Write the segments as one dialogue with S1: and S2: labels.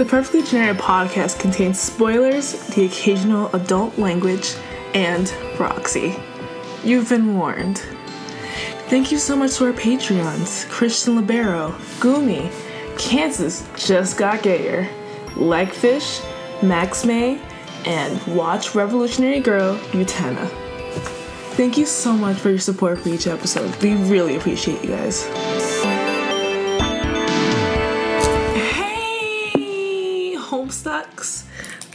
S1: The Perfectly Generic podcast contains spoilers, the occasional adult language, and Roxy. You've been warned. Thank you so much to our Patreons Christian Libero, Gumi, Kansas Just Got Gayer, Legfish, Max May, and Watch Revolutionary Girl, Utena. Thank you so much for your support for each episode. We really appreciate you guys. Homestucks.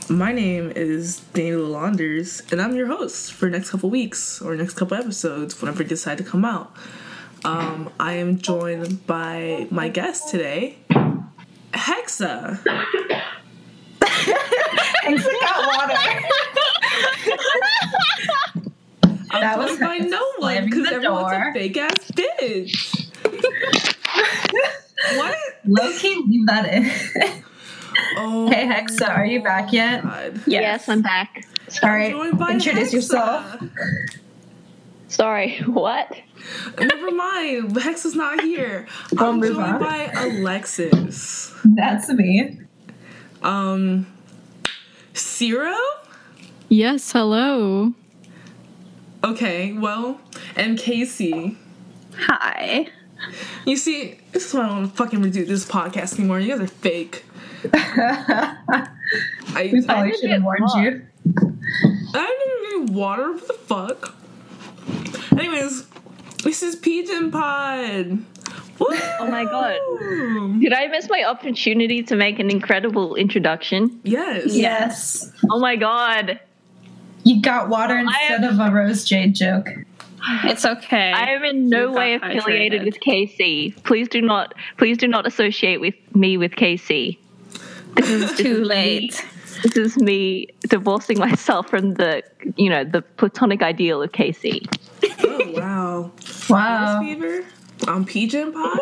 S1: My name is Daniel Launders, and I'm your host for next couple weeks or next couple episodes whenever they decide to come out. Um, I am joined by my guest today, Hexa.
S2: Hexa got water.
S1: I'm
S2: That was
S1: by no one because everyone's
S2: door.
S1: a fake ass bitch. what?
S2: Low key, leave that in.
S1: Oh,
S2: hey, Hexa, are you back yet?
S1: God.
S3: Yes, I'm back.
S2: All right,
S1: Joined
S2: introduce
S1: Hexa.
S2: yourself.
S3: Sorry, what?
S1: Never mind. Hex is not here.
S2: We'll
S1: I'm
S2: move
S1: joined
S2: on.
S1: by Alexis.
S2: That's me.
S1: Um, Zero.
S4: Yes, hello.
S1: Okay, well, and Casey.
S2: Hi.
S1: You see, this is why I don't want to fucking redo this podcast anymore. You guys are fake. I,
S2: We
S1: I,
S2: probably
S3: did
S2: should have
S3: get
S2: warned
S3: lost.
S2: you.
S1: I didn't even water. What the fuck? Anyways, this is Pigeon Pod.
S3: Oh my god.
S1: Woo!
S3: Did I miss my opportunity to make an incredible introduction?
S1: Yes.
S2: Yes.
S3: Oh my god.
S2: You got water
S3: I
S2: instead
S3: am-
S2: of a Rose Jade joke.
S5: It's okay.
S3: I am in no
S5: You
S3: way affiliated
S5: hydrated.
S3: with KC. Please do not please do not associate with me with KC. This is
S5: Too late.
S3: This is me divorcing myself from the you know, the platonic ideal of Casey.
S1: Oh wow.
S2: Wow.
S1: Fever on Pigeon Pod.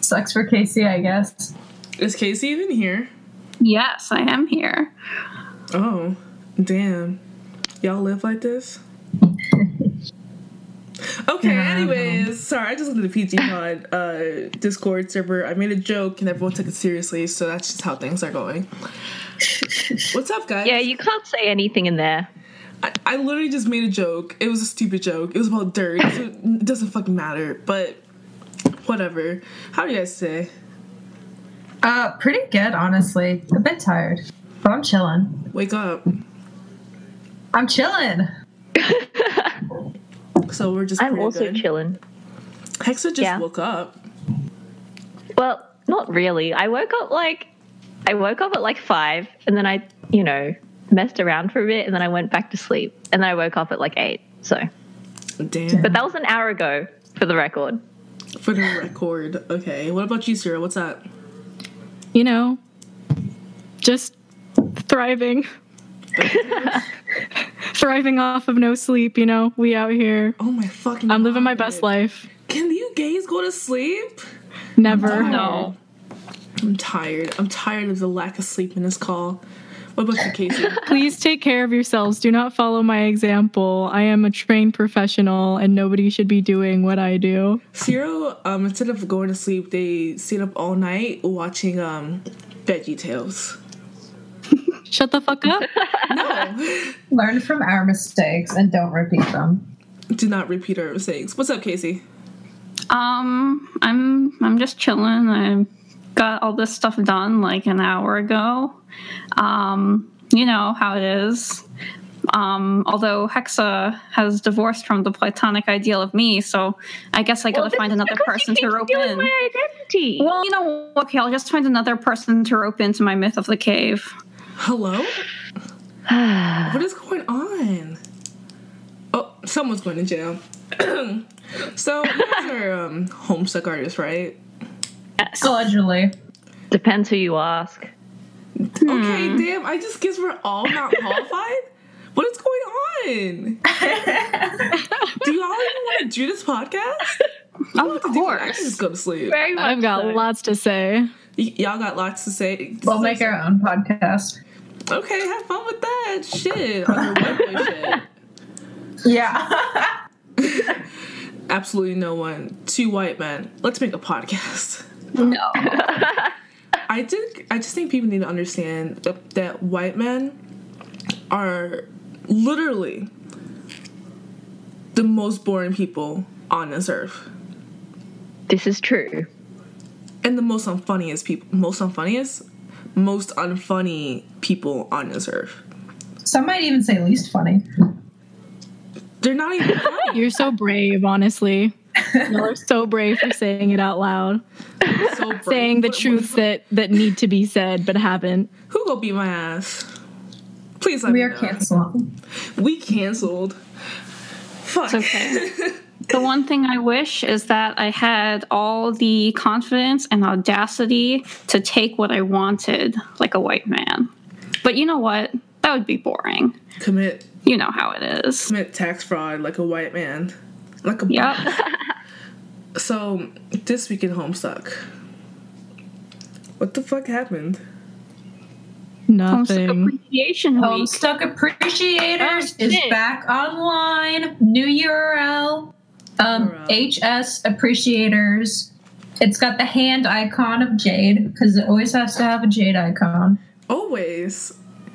S2: Sucks for Casey, I guess.
S1: Is Casey even here?
S5: Yes, I am here.
S1: Oh, damn. Y'all live like this? Okay, anyways, sorry, I just looked at the PG Pod uh, Discord server. I made a joke and everyone took it seriously, so that's just how things are going. What's up, guys?
S3: Yeah, you can't say anything in there.
S1: I, I literally just made a joke. It was a stupid joke. It was about dirt. So it doesn't fucking matter, but whatever. How do you guys say?
S2: Uh, pretty good, honestly. A bit tired, but I'm chilling.
S1: Wake up.
S2: I'm chilling.
S1: So we're just
S3: I'm also
S1: good.
S3: chilling.
S1: Hexa just
S3: Yeah.
S1: woke up.
S3: Well, not really. I woke up like I woke up at like five, and then I, you know, messed around for a bit, and then I went back to sleep, and then I woke up at like eight. So,
S1: Damn.
S3: but that was an hour ago, for the record.
S1: For the record. Okay. What about you, Sarah? What's that?
S4: You know, just thriving. thriving off of no sleep, you know. We out here.
S1: Oh my fucking
S4: I'm living my
S1: God.
S4: best life.
S1: Can you gays go to sleep?
S4: Never.
S5: No.
S1: I'm tired. I'm tired of the lack of sleep in this call. What about you, Casey?
S4: Please take care of yourselves. Do not follow my example. I am a trained professional and nobody should be doing what I do.
S1: Zero, um, instead of going to sleep, they stayed up all night watching um Veggie Tales.
S4: Shut the fuck up.
S1: No.
S2: Learn from our mistakes and don't repeat them.
S1: Do not repeat our mistakes. What's up, Casey?
S5: Um, I'm I'm just chilling. I got all this stuff done like an hour ago. Um, you know how it is. Um, although Hexa has divorced from the platonic ideal of me, so I guess I gotta
S3: this
S5: find another person to rope in.
S3: My identity.
S5: Well, you know, okay, I'll just find another person to rope into my myth of the cave.
S1: Hello? what is going on? Oh, someone's going to jail. so, you guys are um, Homestuck artists, right? Yes.
S2: Allegedly.
S3: Depends who you ask.
S1: Okay, damn. I just guess we're all not qualified. what is going on? do y'all even want to do this podcast?
S5: Of
S1: I can
S5: course.
S1: just go to sleep.
S3: Very much
S4: I've got
S3: so.
S4: lots to say.
S1: Y- y'all got lots to say.
S2: We'll make our own podcast.
S1: Okay, have fun with that shit. On your white shit.
S2: Yeah.
S1: Absolutely no one. Two white men. Let's make a podcast.
S5: No.
S1: I did. I just think people need to understand that, that white men are literally the most boring people on this earth,
S3: This is true.
S1: and the most unfunniest people. Most unfunniest, most unfunny people on this earth.
S2: Some might even say least funny.
S1: They're not even funny.
S4: You're so brave, honestly. You're so brave for saying it out loud,
S1: so brave.
S4: saying the
S1: What-
S4: truths that that need to be said but haven't.
S1: Who go beat my ass? Please let
S2: We
S1: me
S2: are
S1: know.
S2: canceled.
S1: We canceled. Fuck.
S5: It's okay. the one thing I wish is that I had all the confidence and audacity to take what I wanted like a white man. But you know what? That would be boring.
S1: Commit
S5: You know how it is.
S1: commit tax fraud like a white man. Like a
S5: Yep.
S1: So this week in Homestuck. What the fuck happened?
S5: Homestuck
S4: Nothing.
S5: Appreciation Week.
S2: Homestuck Appreciators
S5: Oh,
S2: is back online. New URL. Um, HS Appreciators. It's got the hand icon of Jade because it always has to have a Jade icon.
S1: Always.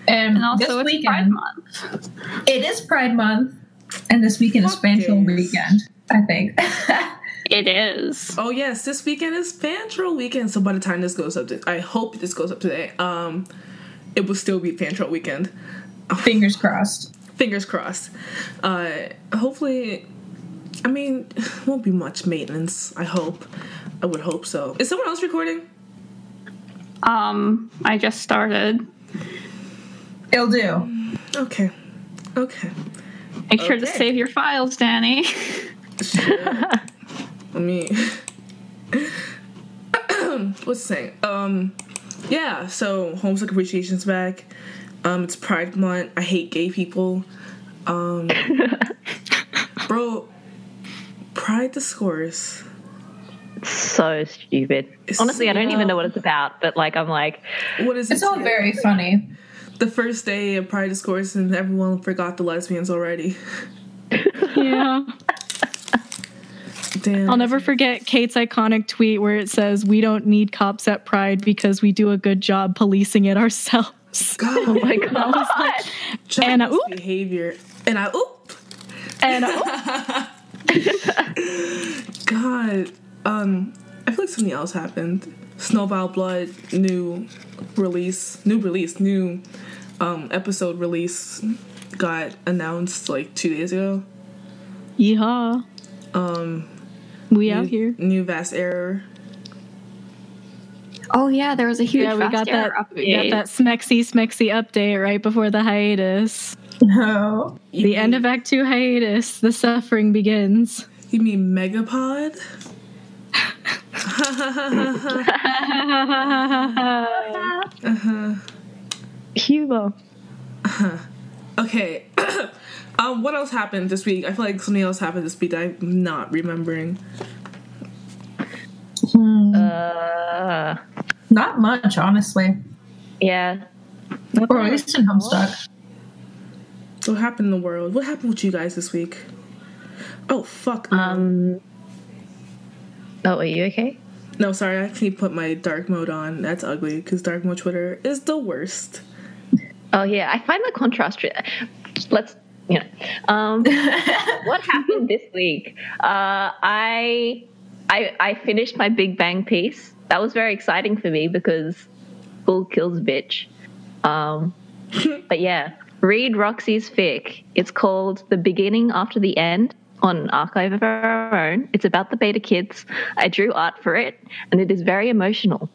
S2: And,
S5: And also,
S2: this
S5: it's Pride
S2: weekend,
S5: Month.
S2: it is Pride Month, and this weekend is
S1: Fuck
S2: Fantrol
S1: yes.
S2: weekend. I think.
S5: It is.
S1: Oh yes, this weekend is Fantrol weekend. So by the time this goes up, to, I hope this goes up today. Um, it will still be Fantrol weekend.
S2: Fingers crossed.
S1: Fingers crossed. Uh, hopefully, I mean, won't be much maintenance. I hope. I would hope so. Is someone else recording?
S5: Um, I just started.
S2: It'll do.
S1: Okay. Okay.
S5: Make sure to save your files, Danny.
S1: Shit. Let me. What's the saying? Um, yeah. So Homestuck appreciation's back. Um, it's Pride Month. I hate gay people. Um, bro, Pride discourse.
S3: So stupid.
S1: It's
S3: Honestly, I don't even know what it's about, but like, I'm like,
S1: What is it?
S2: It's
S1: it?
S2: all very funny.
S1: the first day of Pride discourse, and everyone forgot the lesbians already.
S4: Yeah.
S1: Damn.
S4: I'll never forget Kate's iconic tweet where it says, "We don't need cops at Pride because we do a good job policing it ourselves."
S1: God,
S3: oh my
S4: I
S3: god.
S4: was like,
S1: Chinese
S4: and I- oop.
S1: behavior, and I oop.
S4: and oh,
S1: God, um, I feel like something else happened. Snowbound Blood new release, new release, new um episode release got announced like two days ago.
S4: yeehaw,
S1: Um,
S4: we out here.
S1: new Vast Error.
S5: Oh yeah, there was a huge
S4: Yeah, we
S5: Fast
S4: got
S5: Air
S4: that. We got that smexy smexy update right before the hiatus.
S2: No.
S4: The end of Act Two hiatus. The suffering begins.
S1: You mean Megapod?
S3: Humor.
S1: Okay. um, what else happened this week? I feel like something else happened this week that I'm not remembering.
S3: Uh,
S2: Not much, honestly.
S3: yeah.
S2: Or at least in Homestuck.
S1: What happened in the world? What happened with you guys this week? Oh fuck. No.
S3: Um. Oh, are you okay?
S1: No, sorry, I actually put my dark mode on. That's ugly because dark mode Twitter is the worst.
S3: Oh yeah, I find the contrast. Let's you know. Um, what happened this week? Uh, I I I finished my Big Bang piece. That was very exciting for me because Bull kills bitch. Um, but yeah, read Roxy's fic. It's called "The Beginning After the End." On Archive of Our Own. It's about the beta kids. I drew art for it, and it is very emotional.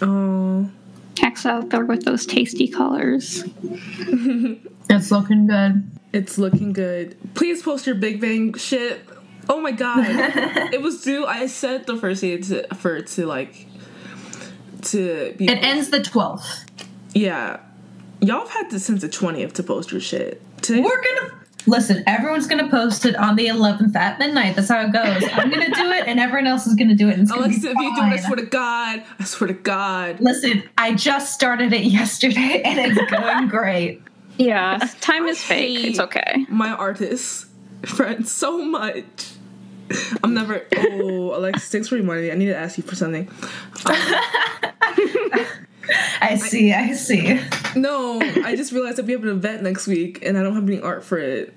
S1: Oh,
S5: Hex out there with those tasty colors.
S2: It's looking good.
S1: it's looking good. Please post your Big Bang shit. Oh my god, it was due. I sent the first day to, for it to like to be.
S2: It ends the 12th.
S1: Yeah, y'all have had this since the twentieth to post your shit. Today,
S2: We're gonna listen. Everyone's gonna post it on the 11th at midnight. That's how it goes. I'm gonna do it, and everyone else is gonna do it. And it's gonna
S1: Alexa, if you do it, I swear to God, I swear to God.
S2: Listen, I just started it yesterday, and it's going great.
S5: Yeah, time is fake.
S1: hate-
S5: It's okay.
S1: My artist friend so much. I'm never. Oh, Alexis, thanks for reminding me. I need to ask you for something.
S2: Um, I see, I see.
S1: No, I just realized that we have an event next week, and I don't have any art for it.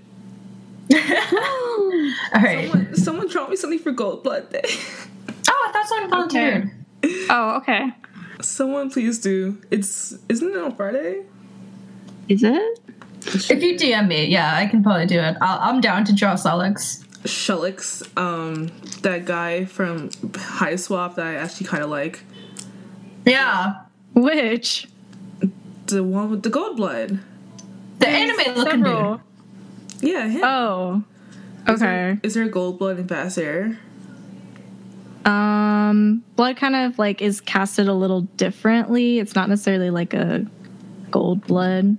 S2: All right.
S1: Someone, someone draw me something for Gold Blood Day.
S2: Oh, I thought someone volunteered.
S5: Oh, okay.
S1: Someone please do. It's isn't it on Friday?
S3: Is it?
S2: If you DM me, yeah, I can probably do it. I'll, I'm down to draw Sollux.
S1: Shullix, um, that guy from Hiveswap that I actually kind of like.
S2: Yeah,
S4: Which?
S1: The one with the gold blood.
S2: the anime looking dude.
S1: Yeah, him.
S4: Oh. Okay.
S1: Is there a gold blood in Vast Error?
S4: Um, blood kind of like is casted a little differently. It's not necessarily like a gold blood,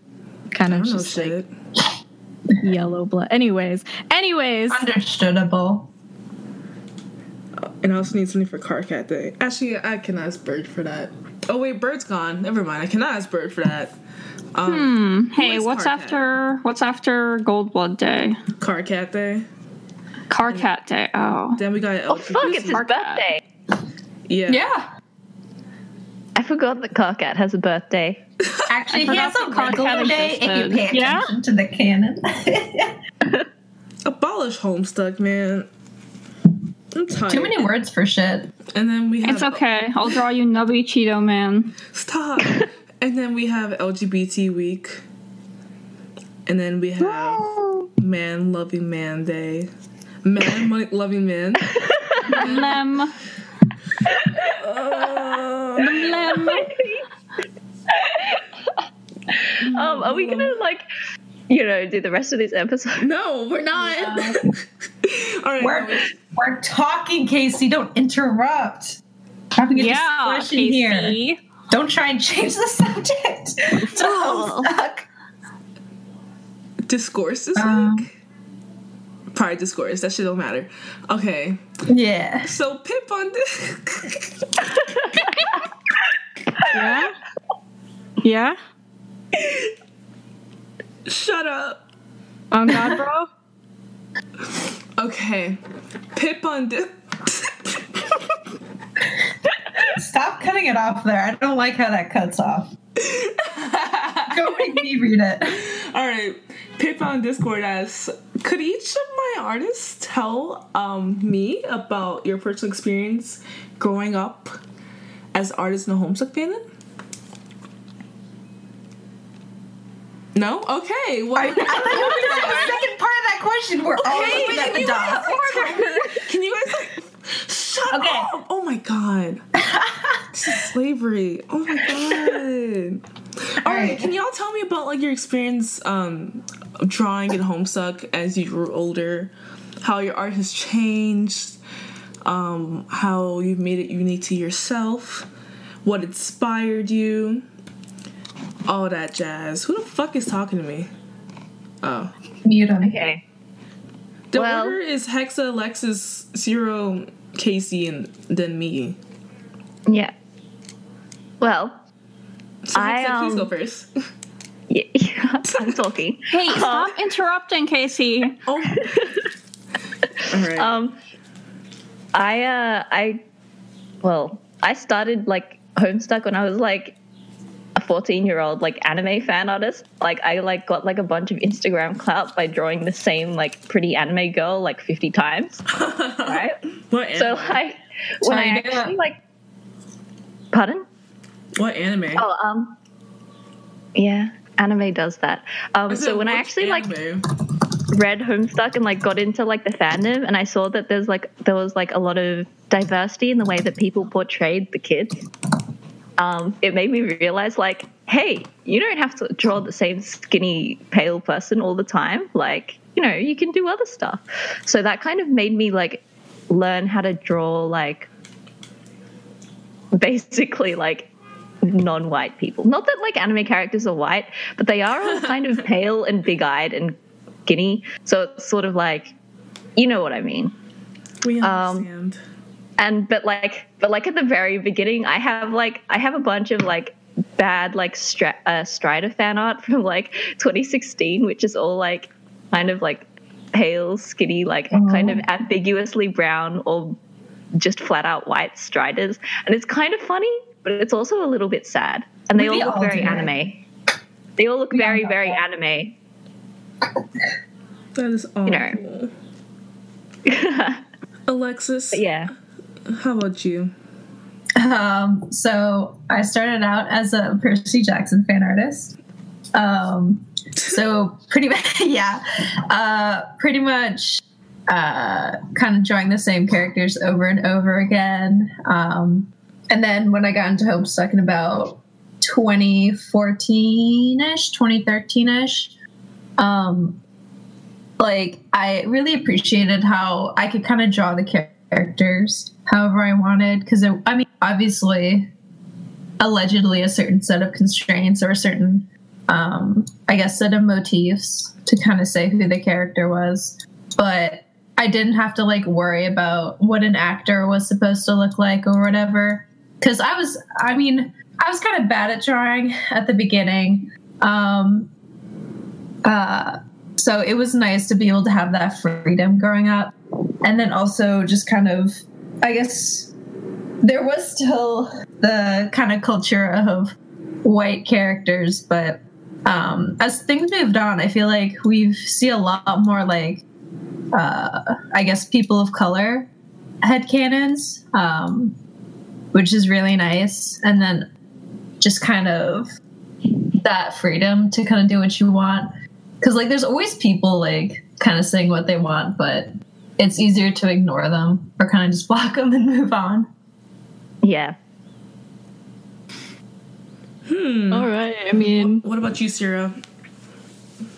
S4: kind of
S1: don't
S4: just like yellow blood. Anyways, anyways,
S2: Understandable.
S1: And I also need something for Karkat Day. Actually, I can ask Bird for that. Oh wait, Bird's gone. Never mind. I cannot ask Bird for that. Um,
S5: Hey, what's
S1: Karkat?
S5: after what's after Gold Blood Day?
S1: Car Cat Day.
S5: Karkat Day. Oh.
S1: Then we got
S3: Oh fuck! It's his
S5: Karkat.
S3: birthday.
S1: yeah.
S2: Yeah.
S3: I forgot that Karkat has a birthday.
S2: Actually, he has a
S5: the card
S2: regular day if you
S5: existed.
S2: pay
S4: Yeah?
S2: attention to the canon.
S1: Abolish Homestuck, man. I'm tired.
S2: Too many words for shit.
S1: And then we have
S5: It's okay. I'll draw you Nubby Cheeto Man.
S1: Stop. and then we have LGBT week. And then we have Man Loving Man Day. Man mo- Loving Man.
S5: Lem.
S1: Uh,
S5: Lem.
S3: Um, are we gonna like, you know, do the rest of these episodes.
S1: no, we're not. All right.
S2: We're, we're talking, Casey. Don't interrupt. Having a
S5: Yeah,
S2: discussion here.
S5: Casey.
S2: Don't try and change the subject. So
S3: Oh.
S2: stuck.
S1: Discourse this
S2: Um.
S1: week? Probably discourse. That shit don't matter. Okay.
S2: Yeah.
S1: So Pip on this.
S4: yeah, yeah.
S1: Shut up.
S4: On God, bro.
S1: Okay. Pip on this.
S2: Stop cutting it off there. I don't like how that cuts off. Go make me read it.
S1: All right. Pip on Discord asks, could each of my artists tell um, me about your personal experience growing up as artists in the Homestuck fandom? No? Okay. Well,
S2: I, I thought you were going to say the second part of that question. We're all
S1: Hey,
S2: looking at the
S1: you guys,
S2: dot.
S1: like, tell me- Can you guys like shut
S2: Okay.
S1: up? Oh my god. this is slavery. Oh my god. All right, can y'all tell me about like your experience um drawing in Homestuck as you grew older? How your art has changed? Um, how you've made it unique to yourself? What inspired you? All that jazz. Who the fuck is talking to me? Oh.
S2: Mute him.
S3: Okay.
S1: The
S3: Well-
S1: order is Hexa, Lexus, Zero, Casey, and then me.
S3: Yeah. Well,
S1: So
S3: I,
S1: Hexa, please
S3: um,
S1: go first.
S3: yeah, I'm talking.
S5: Hey, stop interrupting, Casey.
S1: oh. All right.
S3: Um, I uh, I, well, I started like Homestuck when I was like a 14 year old like anime fan artist. Like I like got like a bunch of Instagram clout by drawing the same like pretty anime girl like 50 times. right.
S1: what
S3: So
S1: anime?
S3: like when I actually like, pardon.
S1: what anime?
S3: Oh um, yeah, anime does that. Um, so when I actually like read Homestuck and like got into like the fandom and I saw that there's like there was like a lot of diversity in the way that people portrayed the kids. Um, it made me realize like, hey, you don't have to draw the same skinny pale person all the time. Like, you know, you can do other stuff. So that kind of made me like learn how to draw like basically like non-white people. Not that like anime characters are white, but they are all kind of pale and big-eyed and skinny. So it's sort of like, you know what I mean.
S1: we
S3: um,
S1: understand.
S3: And but like, but like at the very beginning, I have like I have a bunch of like bad like Stri- uh, Strider fan art from like 2016, which is all like kind of like pale, skinny, like kind of ambiguously brown or just flat out white striders. And it's kind of funny, but it's also a little bit sad. And they
S2: We
S3: all look very
S2: do.
S3: anime. They all look
S2: We
S3: very, very
S2: that.
S3: anime.
S1: That is awful.
S3: know.
S1: Alexis,
S3: yeah.
S1: How about you?
S2: Um, so I started out as a Percy Jackson fan artist. Um, so pretty much, yeah, uh, pretty much, uh, kind of drawing the same characters over and over again. Um, and then when I got into Homestuck in about 2014 ish, 2013 ish, um, like I really appreciated how I could kind of draw the characters however I wanted because I mean obviously allegedly a certain set of constraints or a certain um I guess set of motifs to kind of say who the character was. But I didn't have to like worry about what an actor was supposed to look like or whatever. Cuz I was I mean I was kind of bad at drawing at the beginning. Um uh so it was nice to be able to have that freedom growing up. And then also just kind of i guess there was still the kind of culture of white characters but um as things moved on i feel like we see a lot more like uh i guess people of color head canons um which is really nice. And then just kind of that freedom to kind of do what you want. Because like there's always people like kind of saying what they want but it's easier to ignore them or kind of just block them and move on
S3: Yeah.
S1: Hmm.
S4: All right. I mean,
S1: What about you, Sarah?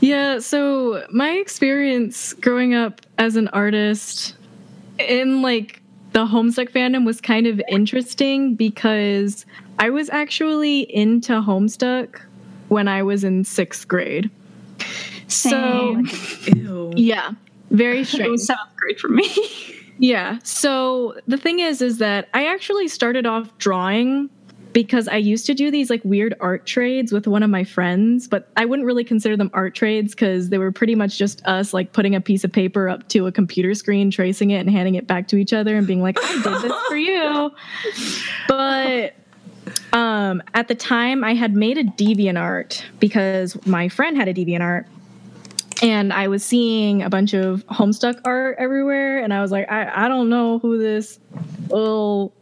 S4: Yeah, so my experience growing up as an artist in like the Homestuck fandom was kind of interesting because I was actually into Homestuck when I was in sixth grade. So,
S5: Same.
S1: Ew.
S4: yeah, very
S5: It
S4: strange.
S5: was seventh grade for me.
S4: Yeah. So the thing is, is that I actually started off drawing because I used to do these like weird art trades with one of my friends, but I wouldn't really consider them art trades because they were pretty much just us like putting a piece of paper up to a computer screen, tracing it, and handing it back to each other and being like, I did this for you. But um, at the time, I had made a DeviantArt because my friend had a DeviantArt and I was seeing a bunch of Homestuck art everywhere, and I was like, I, I don't know who this little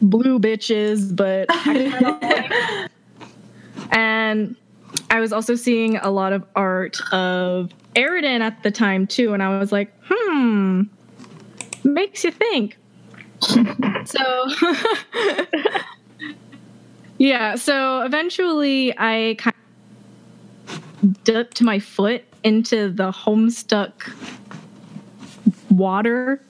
S4: blue bitch is, but I like and I was also seeing a lot of art of Eridan at the time too, and I was like, hmm, makes you think. so yeah, so eventually I kind of dipped my foot into the homestuck water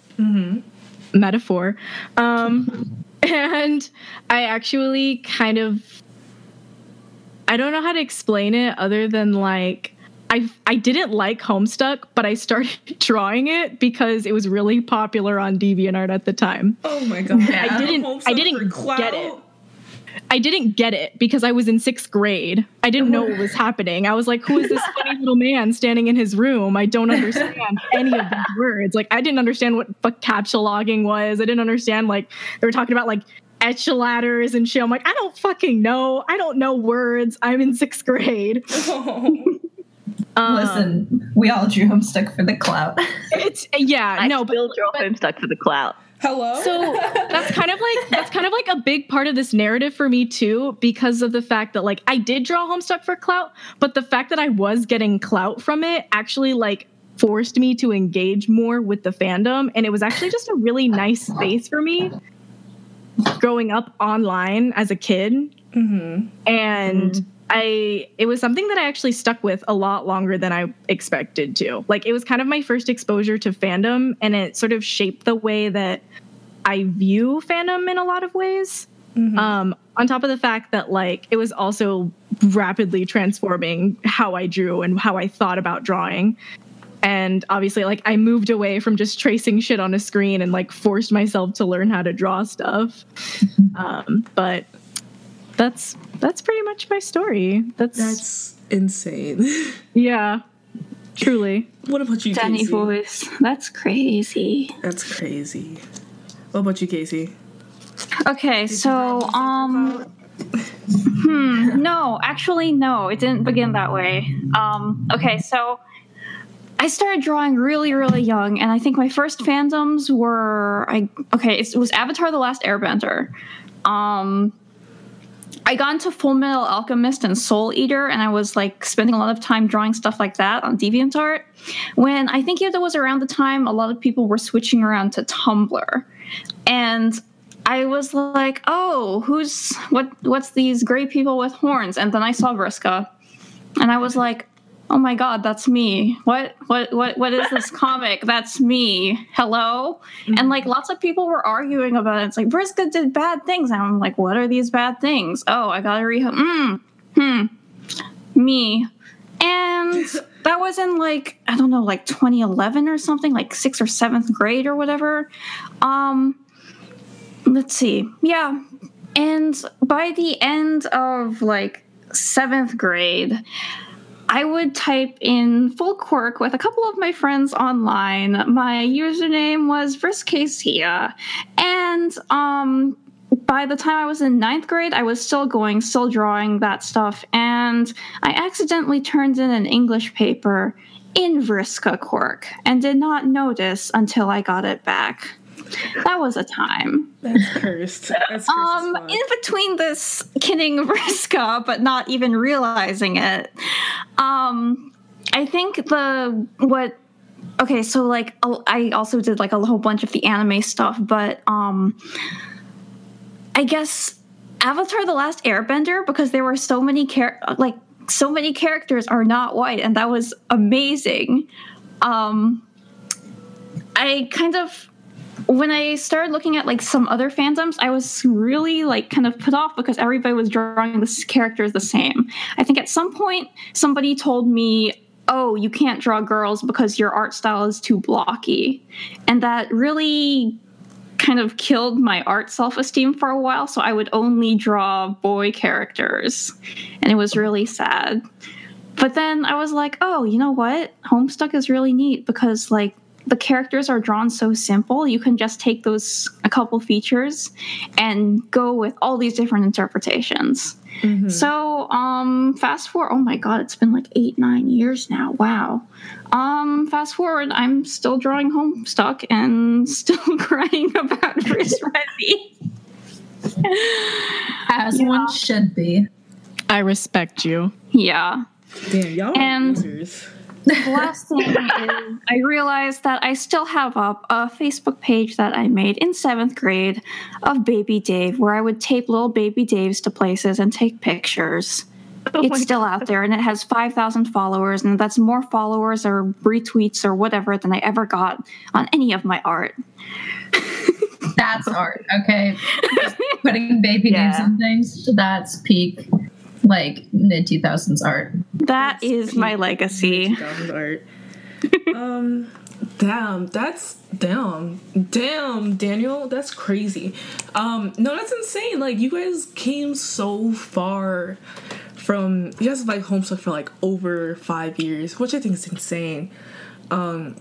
S4: metaphor. Um, and I actually kind of I don't know how to explain it other than like I I didn't like Homestuck, but I started drawing it because it was really popular on DeviantArt at the time.
S1: Oh my god.
S2: I
S4: didn't- I didn't get it. I didn't get it because I was in sixth grade. I didn't know what was happening. I was like, who is this funny little man standing in his room? I don't understand any of these words. Like, I didn't understand what fuck captchalogging was. I didn't understand, like, they were talking about, like, echeladders and shit. I'm like, I don't fucking know. I don't know words. I'm in sixth grade. Um,
S2: listen we all drew homestuck for the clout
S4: It's, yeah,
S3: I
S4: no, but
S3: still draw Homestuck for the clout.
S1: Hello?
S4: so that's kind of like that's kind of like a big part of this narrative for me too because of the fact that like i did draw homestuck for clout but the fact that i was getting clout from it actually like forced me to engage more with the fandom and it was actually just a really nice space for me growing up online as a kid
S1: Mhm.
S4: and I it was something that I actually stuck with a lot longer than I expected to. Like it was kind of my first exposure to fandom and it sort of shaped the way that I view fandom in a lot of ways. Um on top of the fact that like it was also rapidly transforming how I drew and how I thought about drawing. And obviously like I moved away from just tracing shit on a screen and like forced myself to learn how to draw stuff. um but that's that's pretty much my story. That's,
S1: That's insane.
S4: yeah. Truly.
S1: What about you,
S5: Danny
S1: Casey?
S5: voice. That's crazy.
S1: That's crazy. What about you, Casey?
S5: Okay, so um hmm, no, actually no, it didn't begin that way. Um okay, so I started drawing really really young and I think my first fandoms were I okay, it was Avatar the Last Airbender. Um I got into Full Metal Alchemist and Soul Eater, and I was like spending a lot of time drawing stuff like that on DeviantArt. When I think it was around the time a lot of people were switching around to Tumblr, and I was like, "Oh, who's what? What's these gray people with horns?" And then I saw Vriska, and I was like, "Oh my god, that's me! What? What? What? What is this comic? That's me! Hello!" And like lots of people were arguing about it. It's like Vriska did bad things, and I'm like, "What are these bad things?" Oh, I gotta read. Mm, hmm. Me. And that was in like I don't know, like 2011 or something, like sixth or seventh grade or whatever. Um let's see. Yeah. And by the end of like seventh grade, I would type in full quirk with a couple of my friends online. My username was Vriskacia. And um by the time I was in ninth grade, I was still going, still drawing that stuff, and I accidentally turned in an English paper in Vriska Quirk and did not notice until I got it back. That was a time.
S1: That's cursed. That's cursed
S5: Um, in between this kidding Vriska, but not even realizing it, um, I think the what. Okay, so like I also did like a whole bunch of the anime stuff, but um, I guess Avatar: The Last Airbender because there were so many char- like so many characters are not white, and that was amazing. Um, I kind of when I started looking at like some other fandoms, I was really like kind of put off because everybody was drawing the characters the same. I think at some point somebody told me, "Oh, you can't draw girls because your art style is too blocky," and that really kind of killed my art self-esteem for a while. So I would only draw boy characters, and it was really sad. But then I was like, "Oh, you know what? Homestuck is really neat because like." The characters are drawn so simple you can just take those a couple features and go with all these different interpretations
S1: Mhm.
S5: so um fast forward oh my god it's been like eight nine years now wow um fast forward i'm still drawing homestuck and still crying about Chris Reddy.
S2: As
S5: Yeah.
S2: one should be.
S4: I respect you.
S5: yeah
S1: Damn, y'all
S5: and-
S1: are losers.
S5: The last thing is I realized that I still have up a Facebook page that I made in seventh grade of Baby Dave, where I would tape little Baby Daves to places and take pictures.
S3: Oh
S5: it's
S3: my
S5: still out there and it has 5,000 followers, and that's more followers or retweets or whatever than I ever got on any of my art.
S2: That's art. Okay. Just putting baby
S3: Yeah.
S2: names on things. That's peak like mid two thousands art.
S5: That
S1: That's
S5: is my legacy.
S1: 2000 art. um, damn, that's damn, damn, Daniel, that's crazy. Um, no, that's insane. Like you guys came so far from you guys have like homestuck for like over five years, which I think is insane. Um,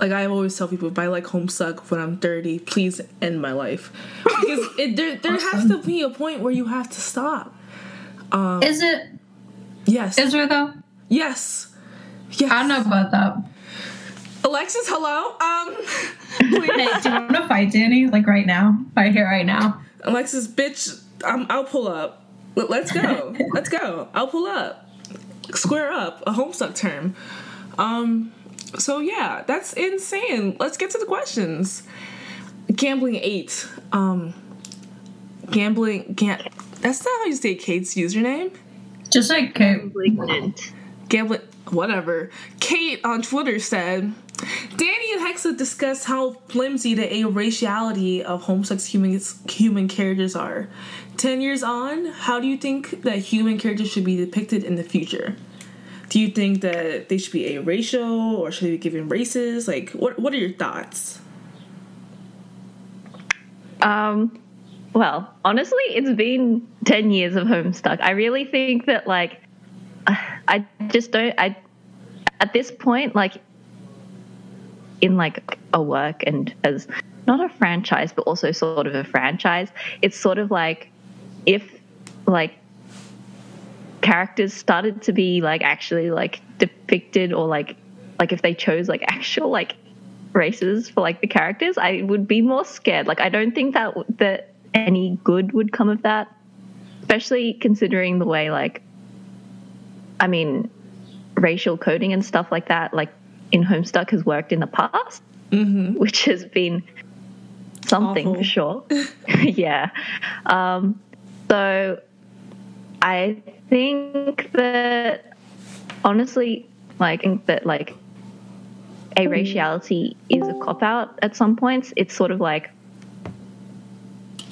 S1: like I always tell people, if I like homestuck when I'm 30, please end my life because it, there there has to be a point where you have to stop. Um,
S2: Is it
S1: yes,
S2: is there though?
S1: yes, yes.
S2: I don't know about that.
S1: Alexis, hello. Um,
S2: Hey, do you want to fight Danny? Like right now? Right here, right now.
S1: Alexis, bitch, I'm, I'll pull up. Let- Let's go. Let's go. I'll pull up. Square up. A homestuck term. Um. So yeah, that's insane. Let's get to the questions. Gambling eight. Um. Gambling. Gam- That's not how you say Kate's username.
S2: Just like okay,
S3: Malignant.
S1: Gambling, whatever. Kate on Twitter said, Danny and Hexa discussed how flimsy the a-raciality of homestuck's human, human characters are. Ten years on, how do you think that human characters should be depicted in the future? Do you think that they should be a-racial or should they be given races? Like, what what are your thoughts?
S3: Um, well, honestly, it's been 10 years of Homestuck. I really think that, like, I just don't, I, at this point, like in like a work and as not a franchise, but also sort of a franchise, it's sort of like if like characters started to be like actually like depicted or like like if they chose like actual like races for like the characters, I would be more scared. Like I don't think that that any good would come of that, especially considering the way like I mean racial coding and stuff like that like in Homestuck has worked in the past,
S1: Mm-hmm.
S3: which has been something
S1: Awful.
S3: for sure. yeah. Um, so I think that honestly, like, I think that like a raciality is a cop out at some points. It's sort of like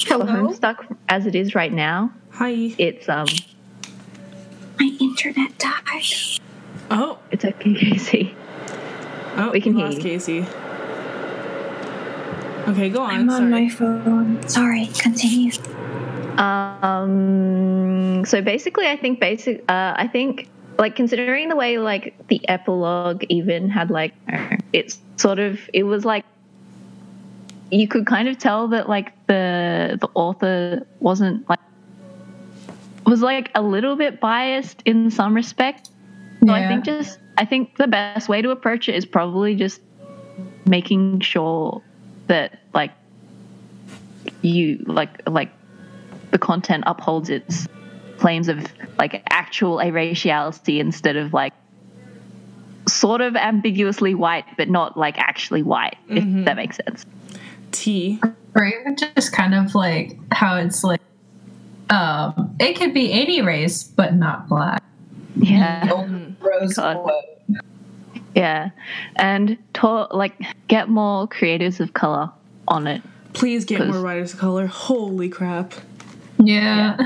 S3: for Homestuck as it is right now.
S1: Hi.
S3: It's um,
S5: My internet died.
S1: Oh,
S3: it's okay, Casey.
S1: oh,
S3: We can hear
S1: lost
S3: you.
S1: Casey. Okay, go on.
S5: I'm
S1: Sorry.
S5: on my phone. Sorry, continue.
S3: Um. So basically, I think basic. Uh, I think like considering the way like the epilogue even had like it's sort of it was like you could kind of tell that like the the author wasn't like was like a little bit biased in some respect. So I think just I think the best way to approach it is probably just making sure that like you like like the content upholds its claims of like actual araciality instead of like sort of ambiguously white but not like actually white if mm-hmm. that makes sense
S1: T.
S2: or even just kind of like how it's like um it could be any race but not black
S3: yeah
S2: Old rose
S3: yeah and to like get more creatives of color on it
S1: Please get more writers of color. Holy crap.
S2: yeah,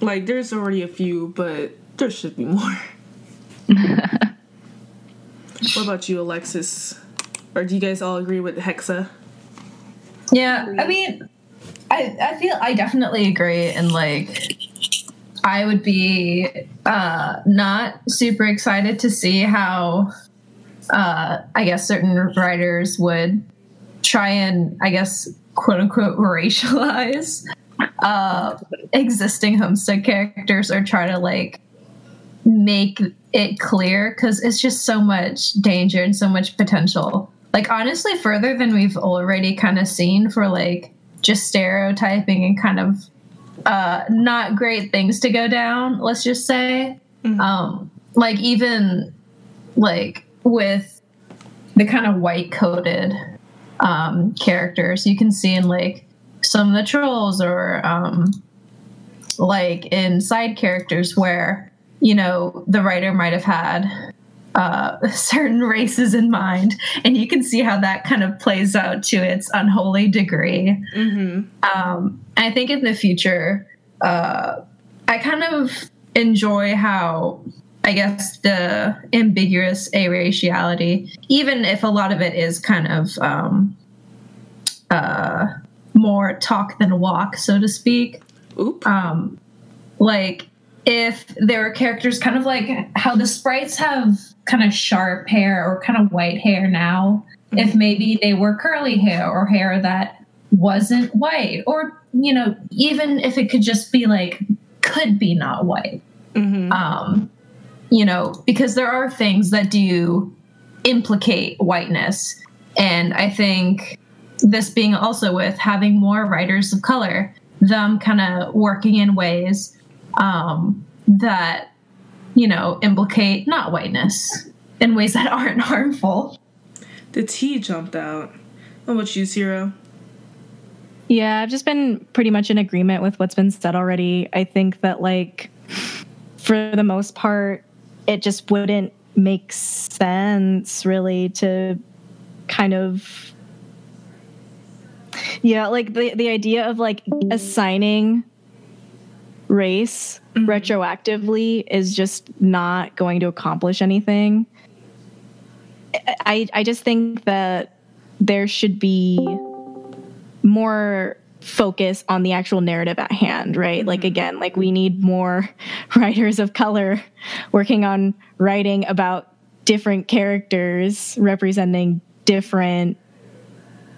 S1: Like, there's already a few, but there should be more. what about you, Alexis? Or do you guys all agree with Hexa?
S2: Yeah, I mean, I I feel I definitely agree, and like, I would be uh, not super excited to see how, uh, I guess certain writers would try and I guess quote unquote racialize uh, existing Homestuck characters or try to like make it clear because it's just so much danger and so much potential. Like honestly, further than we've already kind of seen for like just stereotyping and kind of uh, not great things to go down. Let's just say, um, like even like with the kind of white coated um, characters, you can see in like some of the trolls or um, like in side characters where you know the writer might have had uh, certain races in mind, and you can see how that kind of plays out to its unholy degree.
S1: Mm-hmm.
S2: Um, I think in the future, uh, I kind of enjoy how I guess the ambiguous araciality, even if a lot of it is kind of um, uh, more talk than walk, so to speak.
S1: Oop.
S2: Um, like if there are characters kind of like how the sprites have kind of sharp hair or kind of white hair now, if maybe they were curly hair or hair that wasn't white, or you know, even if it could just be like could be not white
S1: Mm-hmm.
S2: um, you know, because there are things that do implicate whiteness. And I think this being also with having more writers of color, them kind of working in ways um, that, you know, implicate not whiteness in ways that aren't harmful.
S1: The T jumped out. What about you, Zero?
S4: Yeah, I've just been pretty much in agreement with what's been said already. I think that, like, for the most part, it just wouldn't make sense really to kind of. Yeah, like the, the idea of like assigning race retroactively is just not going to accomplish anything. I, I just think that there should be more focus on the actual narrative at hand, right? Mm-hmm. Like again, like we need more writers of color working on writing about different characters representing different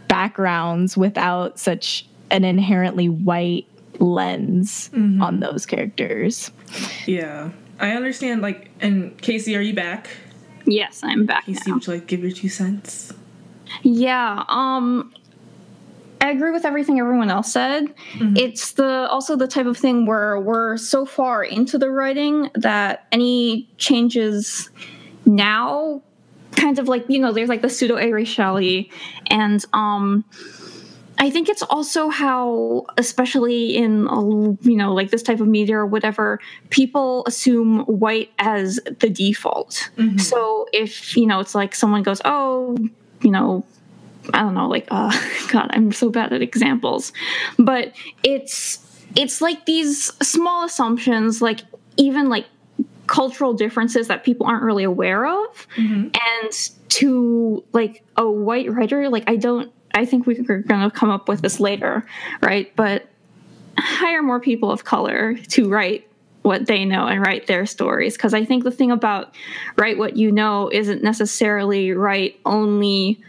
S4: backgrounds without such an inherently white lens mm-hmm. on those characters.
S1: Yeah. I understand like and Casey, are you back?
S5: Yes, I'm back.
S1: Casey, now. would you like give your two cents?
S5: Yeah, um I agree with everything everyone else said. Mm-hmm. It's the also the type of thing where we're so far into the writing that any changes now kind of like you know there's like the pseudo raciality and um I think it's also how, especially in you know like this type of media or whatever, people assume white as the default. Mm-hmm. So if you know it's like someone goes, oh, you know, I don't know, like uh, God, I'm so bad at examples, but it's it's like these small assumptions, like even like cultural differences that people aren't really aware of, mm-hmm. and to like a white writer, like I don't I think we're going to come up with this later, right? But hire more people of color to write what they know and write their stories. Because I think the thing about write what you know isn't necessarily write only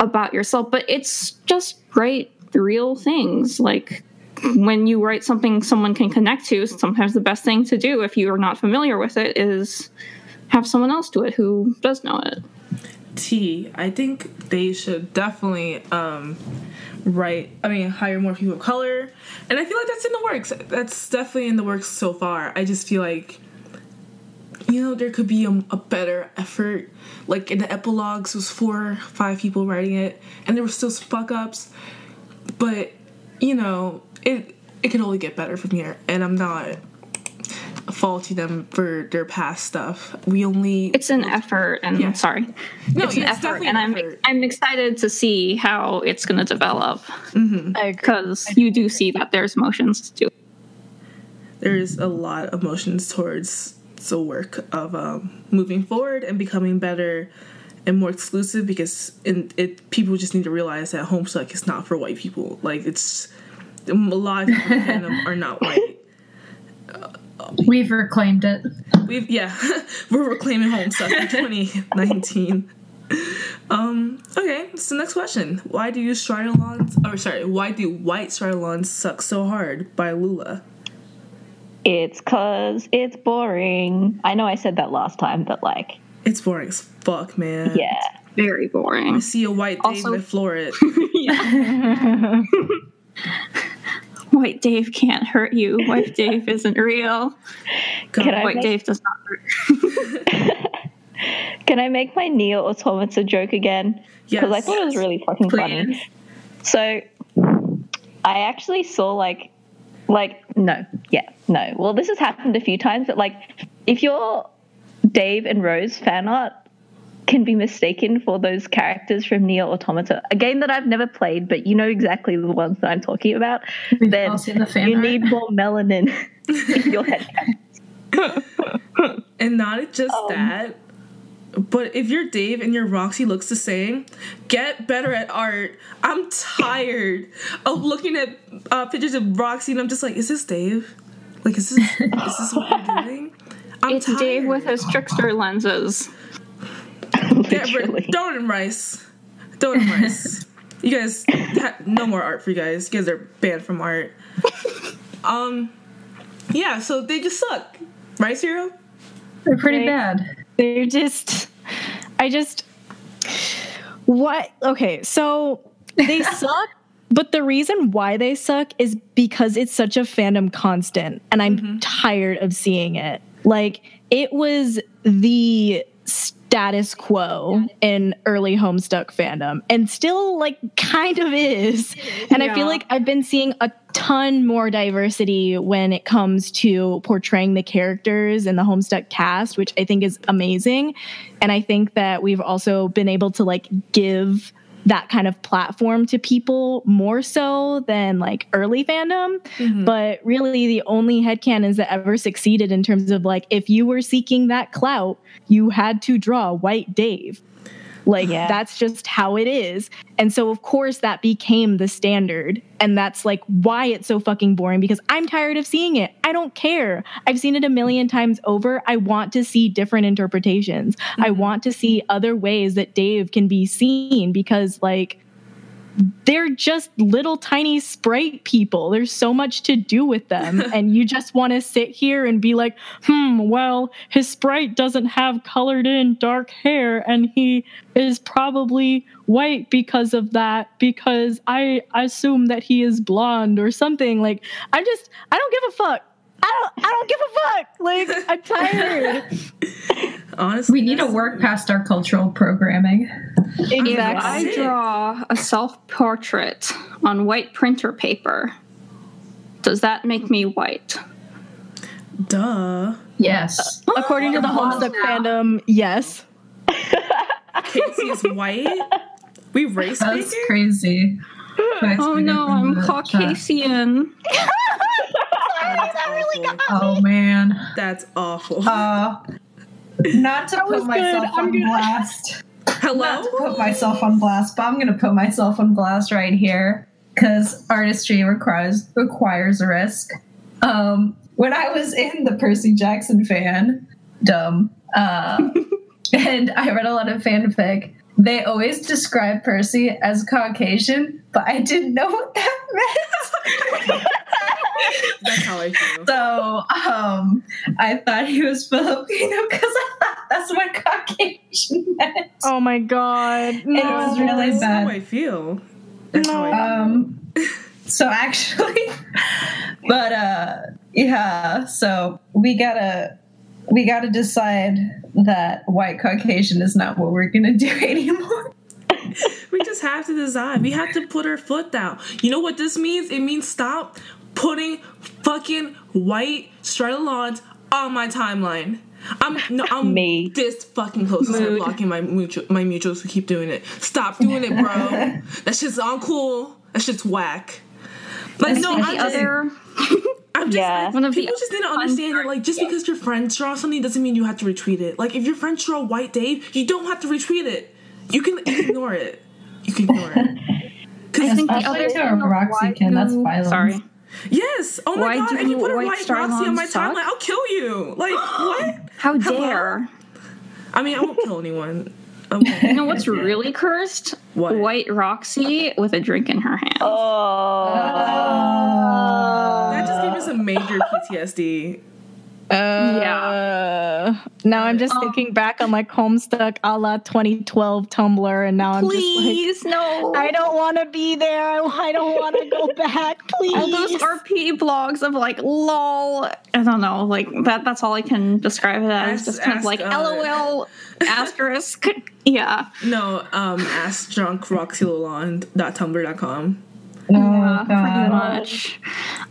S5: about yourself, but it's just write real things. Like when you write something someone can connect to, sometimes the best thing to do if you are not familiar with it is have someone else do it who does know it.
S1: T, I think they should definitely um, write, I mean, hire more people of color. And I feel like that's in the works. That's definitely in the works so far. I just feel like, you know, there could be a, a better effort. Like in the epilogues, was four, five people writing it, and there were still fuck ups. But, you know, it it can only get better from here. And I'm not faulty them for their past stuff. We only
S5: it's an effort, and yeah. sorry, no, it's an effort, and I'm effort. I'm excited to see how it's going to develop mm-hmm. because mm-hmm. you do see that there's emotions to.
S1: There's a lot of emotions towards the work of um, moving forward and becoming better and more exclusive because in, it people just need to realize that Homestuck is not for white people. Like it's a lot of people are not white
S2: We've reclaimed it.
S1: We've yeah, we're reclaiming Homestuck in 2019. Um. Okay. So next question: Why do you Strilondes? Or sorry, why do white Strilondes suck so hard? By Lula.
S3: It's cause it's boring. I know I said that last time, but like,
S1: it's boring as fuck, man.
S3: Yeah,
S5: very boring.
S1: I see a white Dave also, and floor it.
S5: White Dave can't hurt you. White Dave isn't real. Can White make... Dave does not hurt.
S3: Can I make my NieR Automata joke again? Because yes. I thought it was really fucking Please. funny. So, I actually saw like, like no, yeah, no. Well, this has happened a few times, but like, if you're Dave and Rose fan art, can be mistaken for those characters from NieR Automata, a game that I've never played, but you know exactly the ones that I'm talking about, We've then the you art. need more melanin in your head.
S1: and not just um, that, but if you're Dave and your Roxy looks the same, get better at art. I'm tired of looking at uh, pictures of Roxy and I'm just like, is this Dave? Like, is this is this what you're doing?
S5: I'm it's tired. Dave with his trickster lenses.
S1: Get rid- Donut and rice. Donut and rice. you guys, no more art for you guys. You guys are banned from art. um, yeah. So they just suck, right, Zero?
S2: They're pretty they, bad.
S4: They're just. I just. What? Okay, so they suck. But the reason why they suck is because it's such a fandom constant, and I'm mm-hmm. tired of seeing it. Like, it was the status quo in early Homestuck fandom and still like kind of is. And yeah. I feel like I've been seeing a ton more diversity when it comes to portraying the characters in the Homestuck cast, which I think is amazing. And I think that we've also been able to like give that kind of platform to people more so than like early fandom. Mm-hmm. But really, the only headcanons that ever succeeded in terms of like, if you were seeking that clout, you had to draw White Dave. Like
S3: Yeah.
S4: that's just how it is. And so of course that became the standard. And that's like why it's so fucking boring because I'm tired of seeing it. I don't care. I've seen it a million times over. I want to see different interpretations. I mm-hmm. want to see other ways that Dave can be seen because like they're just little tiny sprite people. There's so much to do with them. and you just want to sit here and be like, hmm, well, his sprite doesn't have colored in dark hair and he is probably white because of that because I assume that he is blonde or something. Like, I just, I don't give a fuck. I don't, I don't give a fuck. Like, I'm tired.
S1: Honestly,
S2: We need to work past our cultural programming.
S5: If I draw a self portrait on white printer paper, does that make me white?
S1: Duh.
S2: Yes.
S4: According to the Homestuck fandom, yes.
S1: Casey is white. We race
S2: That's
S1: speaking?
S2: crazy.
S5: Oh no, I'm Caucasian.
S2: Oh man.
S1: That's awful.
S2: Uh, not to
S4: was
S2: put myself
S4: good. I'm
S2: on
S4: gonna-
S2: blast.
S1: Hello?
S2: Not to put myself on blast, but I'm gonna put myself on blast right here because artistry requires requires a risk. Um, when I was in the Percy Jackson fan, dumb, uh, and I read a lot of fanfic. They always describe Percy as Caucasian, but I didn't know what that meant.
S1: That's how I feel.
S2: So um, I thought he was Filipino because I thought that's what Caucasian meant.
S4: Oh my god.
S2: It was really
S1: That's how
S2: bad.
S1: I feel. That's how I feel.
S2: Um, so actually, but uh, yeah. So we gotta we gotta decide that white Caucasian is not what we're gonna do anymore.
S1: We just have to decide. We have to put our foot down. You know what this means? It means stop putting fucking white Strilondes on my timeline. I'm no, I'm
S3: Me.
S1: this fucking close to start blocking my mutual, my mutuals who keep doing it. Stop doing it, bro. that shit's uncool. That shit's whack. Like no, I'm just,
S5: other
S1: I'm just
S3: Yeah.
S1: like,
S5: One of the
S1: people just need to understand that like just because your friends draw something doesn't mean you have to retweet it. Like if your friends draw white Dave, you don't have to retweet it. You can ignore it. You can ignore it.
S5: I think the other
S2: to a
S5: thing of
S2: Roxy can, that's
S5: do-
S2: violence.
S5: Sorry.
S1: Yes. Oh my
S5: Why
S1: god.
S5: do
S1: And you put a
S5: white
S1: white Roxy on my
S5: suck?
S1: timeline, I'll kill you. Like what?
S5: How
S1: Hello?
S5: dare?
S1: I mean, I won't kill anyone. Okay.
S5: You know what's really cursed?
S1: What?
S5: White Roxy with a drink in her hand.
S3: Oh.
S1: That just gave me some major PTSD.
S4: Uh, Now I'm just thinking back on like Homestuck a la 2012 Tumblr, and now I'm
S5: Please, no.
S4: just like, no, I don't want to be there. I, I don't want to go back. Please.
S5: all those RP blogs of like lol. I don't know, like that. That's all I can describe it as.
S1: Ask-
S5: just kind of like
S1: uh,
S5: LOL asterisk. Yeah.
S1: No, um, ask drunk Roxy Lalonde.tumblr.com.
S2: Oh,
S5: Yeah, pretty much.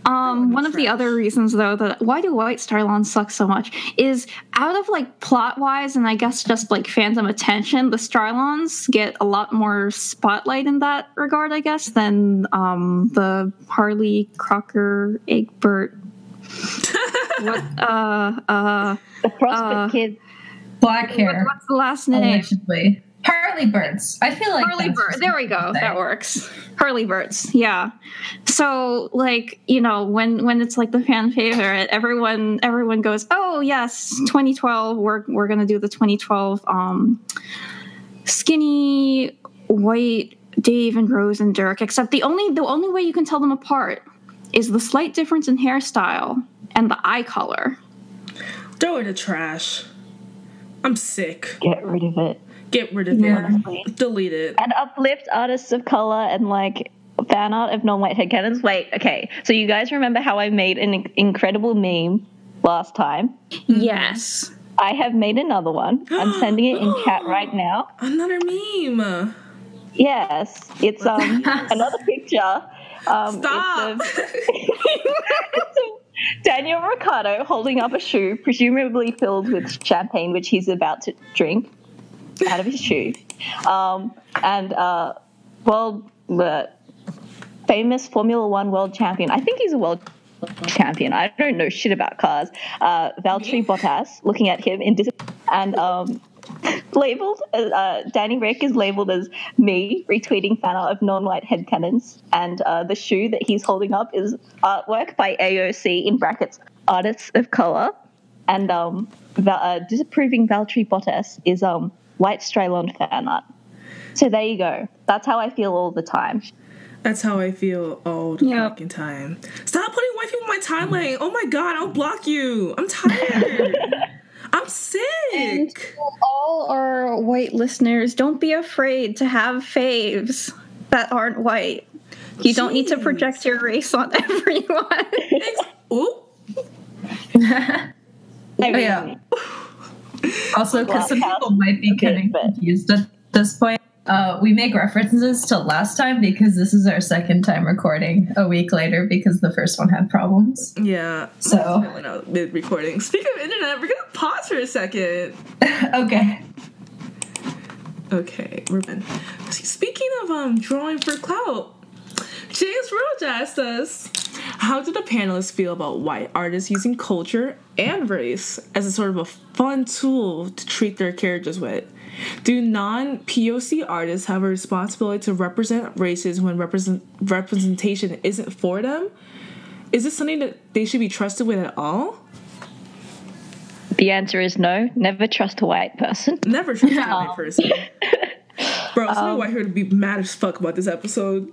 S5: Um, one of the other reasons, though, that why do White Strilondes suck so much is out of like plot wise, and I guess just like fandom attention, the Strilondes get a lot more spotlight in that regard, I guess, than um, the Harley Crocker Egbert. what? Uh, uh,
S3: The Prospect
S5: Uh,
S3: Kid.
S2: Black
S5: what,
S2: hair,
S5: what's the last name?
S2: allegedly. Harley Birds. I feel like
S5: Harley
S2: that's
S5: Bird.
S2: just
S5: There we go. That works. Harley Birds. Yeah. So like you know when when it's like the fan favorite, everyone everyone goes, oh yes, 2012. We're we're gonna do the 2012 um skinny white Dave and Rose and Dirk. Except the only the only way you can tell them apart is the slight difference in hairstyle and the eye color.
S1: Throw it in the trash. I'm sick.
S3: Get rid of it.
S1: Get rid of
S2: Yeah.
S1: it. Delete it.
S3: And uplift artists of color and like fan art of non-white headcanons. Wait, okay. So you guys remember how I made an incredible meme last time?
S5: Yes.
S3: I have made another one. I'm sending it in chat right now.
S1: Another meme.
S3: Yes, it's um another picture. Um,
S1: Stop.
S3: It's of, it's of Daniel Ricciardo holding up a shoe, presumably filled with champagne, which he's about to drink out of his shoe. Um, and uh, world, the famous Formula One world champion. I think he's a world champion. I don't know shit about cars. Uh, Valtteri Bottas looking at him in dis- and um, labeled. Uh, Danny Ric is labeled as me retweeting fan art of non-white head headcanons, and uh, the shoe that he's holding up is artwork by AOC in brackets artists of color, and um, the, uh, disapproving Valtteri Bottas is um white Strilonde fan art. So there you go. That's how I feel all the time.
S1: That's how I feel all the
S5: Yep.
S1: fucking time. Stop putting white people in my timeline. Oh my god, I'll block you. I'm tired. I'm sick.
S5: all our white listeners, don't be afraid to have faves that aren't white. You don't need to project your race on everyone.
S1: Ooh.
S3: I mean,
S2: yeah. Also, because some people might be
S3: a bit,
S2: getting confused at this point, uh, we make references to last time because this is our second time recording a week later because the first one had problems.
S1: Yeah.
S2: So-
S1: went out mid recording. Speaking of internet, we're gonna pause for a second.
S2: okay.
S1: Okay, we're. Speaking of um drawing for clout, James Roach asked us, how do the panelists feel about white artists using culture and race as a sort of a fun tool to treat their characters with? Do non-POC artists have a responsibility to represent races when represent representation isn't for them? Is this something that they should be trusted with at all?
S3: the answer is no. Never trust a white person.
S1: Never trust a white person. Bro,
S3: Um,
S1: somebody white here to be mad as fuck about this episode.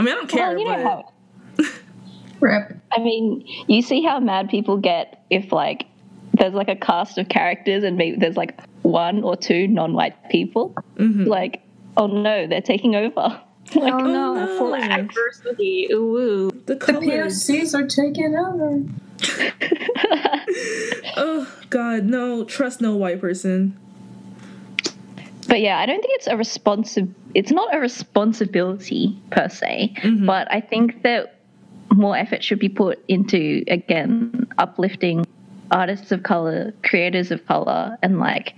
S1: I mean, I don't care,
S3: Well, you know
S1: but
S3: how.
S2: Rip.
S3: I mean, you see how mad people get if like there's like a cast of characters and maybe there's like one or two non-white people.
S1: Mm-hmm.
S3: Like, oh no, they're taking over. like,
S5: oh no,
S1: no.
S5: full adversity. Ooh, ooh.
S1: the
S2: The. POCs are taking over.
S1: Oh God, no, trust no white person.
S3: But yeah, I don't think it's a responsive. It's not a responsibility per se, mm-hmm. but I think that more effort should be put into again uplifting artists of color, creators of color, and like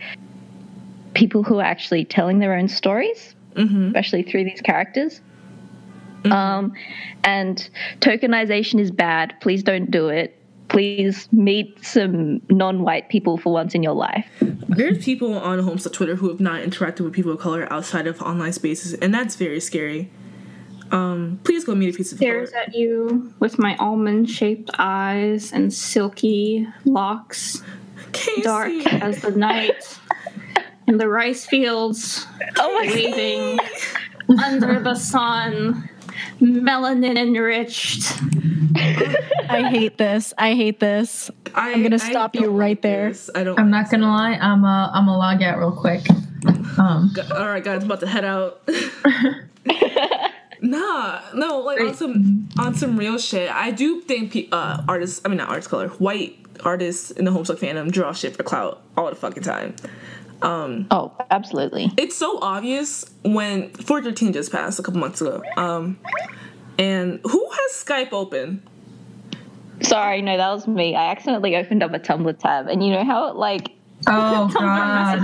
S3: people who are actually telling their own stories, mm-hmm. especially through these characters. Mm-hmm. Um, and tokenization is bad. Please don't do it. Please meet some non-white people for once in your life.
S1: There's people on Homestuck Twitter who have not interacted with people of color outside of online spaces, and that's very scary. Um, please go meet a piece of
S5: Stares
S1: color.
S5: at you with my almond shaped eyes and silky locks,
S1: Casey.
S5: dark as the night, in the rice fields,
S3: Oh my
S5: waving under the sun, melanin enriched.
S4: I hate this. I hate this.
S1: I,
S4: I'm gonna
S1: I
S4: stop you right
S1: like
S4: there.
S1: this. I don't.
S2: I'm
S1: like
S2: not gonna lie. I'm a I'm a log out real quick. Um,
S1: this. All right, guys, I'm about to head out. nah, no, like on some on some real shit. I do think pe- uh, artists. I mean, not artists, color. White artists in the Homestuck fandom draw shit for clout all the fucking time.
S3: Oh, absolutely.
S1: it's so obvious when 413 just passed a couple months ago. Um, and who has Skype open?
S3: Sorry, no, that was me. I accidentally opened up a Tumblr tab, and you know how it like
S2: oh god.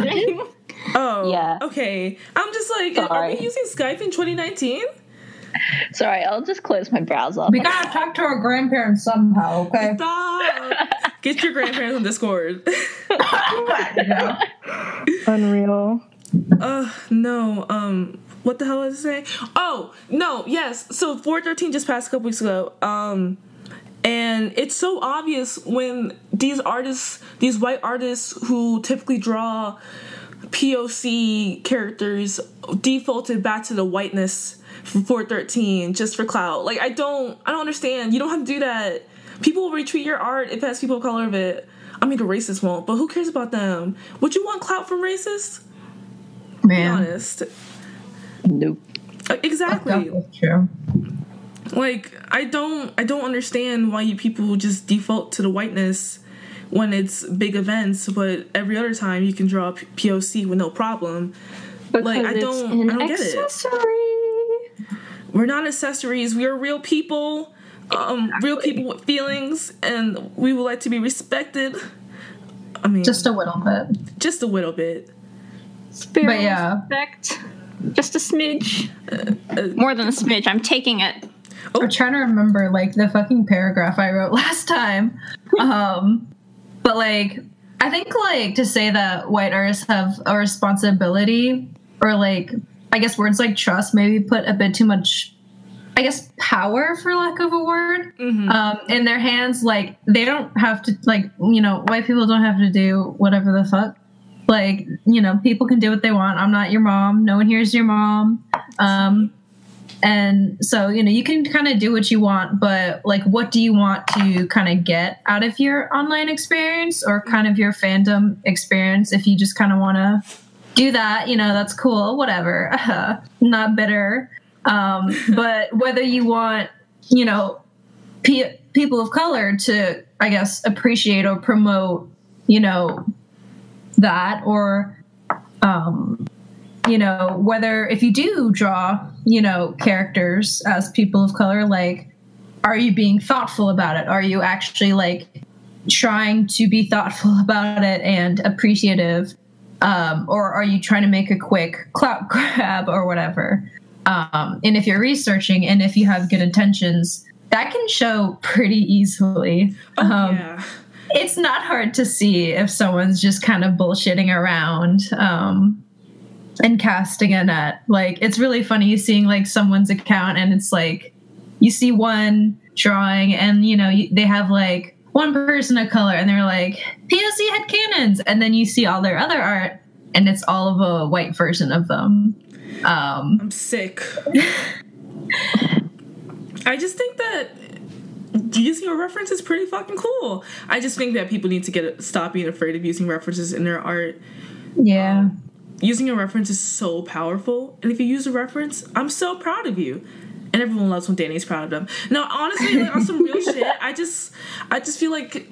S1: Oh,
S3: Yeah.
S1: Okay, I'm just like, are
S3: Sorry.
S1: we using Skype in 2019?
S3: Sorry, I'll just close my browser.
S2: We gotta talk to our grandparents somehow, okay?
S1: Stop! Get your grandparents on Discord.
S2: Yeah.
S4: Unreal.
S1: uh, no. Um, what the hell was I saying? Oh, no. Yes. So 413 just passed a couple weeks ago. Um, and it's so obvious when these artists, these white artists who typically draw POC characters defaulted back to the whiteness from 413 just for clout. Like I don't I don't understand. You don't have to do that. People will retweet your art if it has people of color of it. I mean the racists won't, but who cares about them? Would you want clout from racists? Be
S2: Man.
S1: honest.
S3: Nope.
S1: Uh, Exactly.
S2: True.
S1: Like I don't I don't understand why you people just default to the whiteness when it's big events, but every other time you can draw POC with no problem. Like, I don't-
S5: it's an
S1: I don't get it.
S5: Accessory.
S1: We're not accessories. We are real people. Um, real people with feelings, and we would like to be respected. I mean,
S2: Just a little bit.
S1: just a little bit.
S5: Spare
S2: But yeah.
S5: respect. Just a smidge. More than a smidge. I'm taking it.
S2: I'm trying to remember like the fucking paragraph I wrote last time. Um but like I think like to say that white artists have a responsibility or like I guess words like trust maybe put a bit too much I guess power for lack of a word um, in their hands. Like they don't have to like you know white people don't have to do whatever the fuck. Like you know people can do what they want. I'm not your mom. No one here's your mom. Um, and so you know you can kind of do what you want but like what do you want to kind of get out of your online experience or kind of your fandom experience if you just kind of want to do that you know that's cool whatever. Not bitter. Um, but whether you want you know pe- people of color to i guess appreciate or promote you know that or um, you know whether if you do draw you know characters as people of color like are you being thoughtful about it? Are you actually like trying to be thoughtful about it and appreciative um, or are you trying to make a quick clout grab or whatever um, and if you're researching and if you have good intentions that can show pretty easily
S1: Oh,
S2: um,
S1: yeah.
S2: it's not hard to see if someone's just kind of bullshitting around um, and casting a net. Like it's really funny seeing like someone's account and it's like you see one drawing and you know you, they have like one person of color and they're like POC headcanons and then you see all their other art and it's all of a white version of them. Um,
S1: I'm sick. I just think that using a reference is pretty fucking cool. I just think that people need to get stop being afraid of using references in their art.
S2: yeah.
S1: Using a reference is so powerful, and if you use a reference, I'm so proud of you. And everyone loves when Danny's proud of them. No, honestly, like on some real shit, I just, I just feel like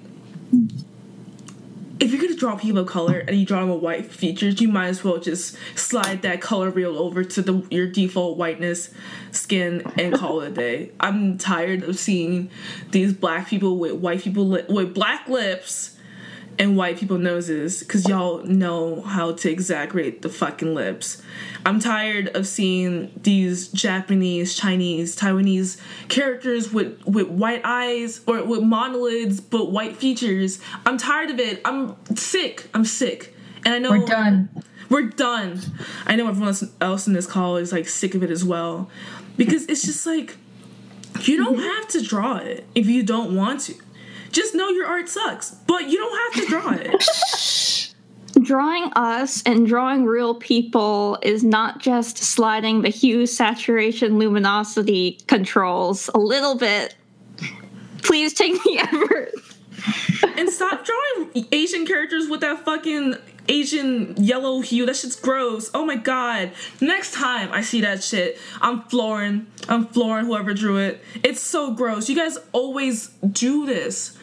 S1: if you're gonna draw people of color and you draw them with white features, you might as well just slide that color wheel over to the your default whiteness skin and call it a day. I'm tired of seeing these black people with white people li- with black lips and white people noses because y'all know how to exaggerate the fucking lips. I'm tired of seeing these Japanese, Chinese, Taiwanese characters with with white eyes or with monolids but white features. I'm tired of it. I'm sick. I'm sick. And I know
S2: We're done.
S1: We're done. I know everyone else- else in this call is like sick of it as well. Because it's just like you don't mm-hmm. have to draw it if you don't want to. Just know your art sucks, but you don't have to draw it.
S5: Drawing us and drawing real people is not just sliding the hue, saturation, luminosity controls a little bit. Please take the effort.
S1: and stop drawing Asian characters with that fucking Asian yellow hue. That shit's gross. Oh my god. Next time I see that shit, I'm flooring. I'm flooring whoever drew it. It's so gross. You guys always do this.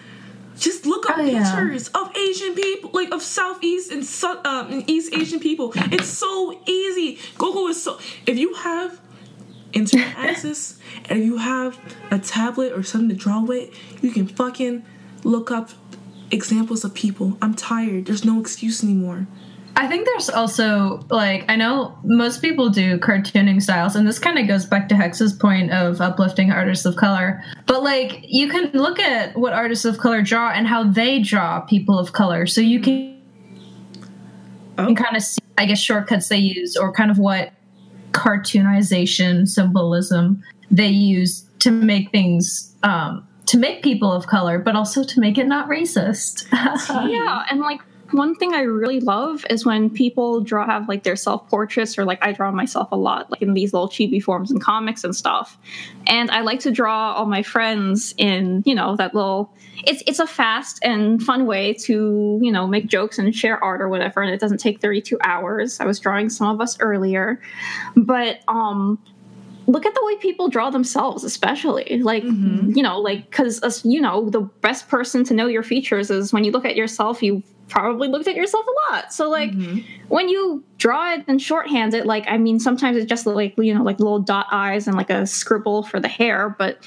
S1: Just look up
S2: Oh, yeah.
S1: pictures of Asian people, like of Southeast and Sou- um, and East Asian people. It's so easy. Google is so. If you have internet access and if you have a tablet or something to draw with, you can fucking look up examples of people. I'm tired. There's no excuse anymore.
S2: I think there's also like I know most people do cartooning styles, and this kind of goes back to Hex's point of uplifting artists of color. But like you can look at what artists of color draw and how they draw people of color, so you can,
S1: Oh.
S2: can kind of see, I guess, shortcuts they use or kind of what cartoonization symbolism they use to make things um, to make people of color, but also to make it not racist.
S5: Yeah, and like one thing I really love is when people draw have like their self portraits or like I draw myself a lot, like in these little chibi forms and comics and stuff. And I like to draw all my friends in, you know, that little it's it's a fast and fun way to, you know, make jokes and share art or whatever, and it doesn't take 32 hours. I was drawing some of us earlier. But um look at the way people draw themselves especially like you know like because you know the best person to know your features is when you look at yourself you probably looked at yourself a lot so like mm-hmm. when you draw it and shorthand it like i mean sometimes it's just like you know like little dot eyes and like a scribble for the hair but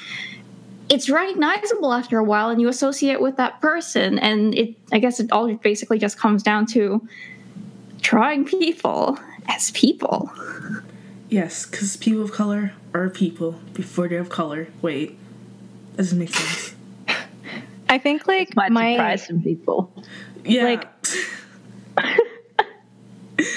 S5: it's recognizable after a while and you associate with that person and it i guess it all basically just comes down to drawing people as people
S1: Yes, because people of color are people before they're of color. Wait, doesn't make sense.
S4: I think like my
S3: surprise some people.
S1: Yeah.
S4: Like-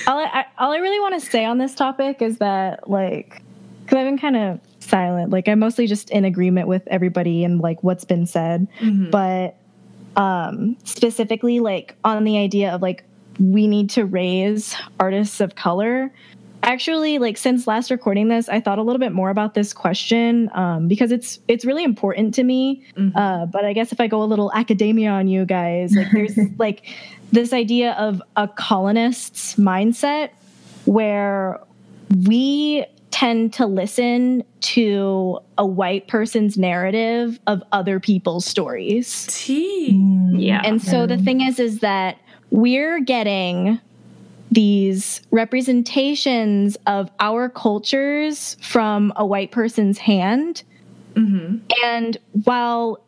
S4: all I, all I really want to say on this topic is that like because I've been kind of silent. Like I'm mostly just in agreement with everybody and like what's been said,
S1: Mhm.
S4: but um specifically like on the idea of like we need to raise artists of color. Actually, like since last recording this, I thought a little bit more about this question um, because it's it's really important to me.
S1: Mhm.
S4: Uh, but I guess if I go a little academia on you guys, like there's like this idea of a colonist's mindset where we tend to listen to a white person's narrative of other people's stories.
S1: Tea.
S5: Yeah.
S4: And so the thing is is that we're getting these representations of our cultures from a white person's hand.
S1: Mm-hmm.
S4: and while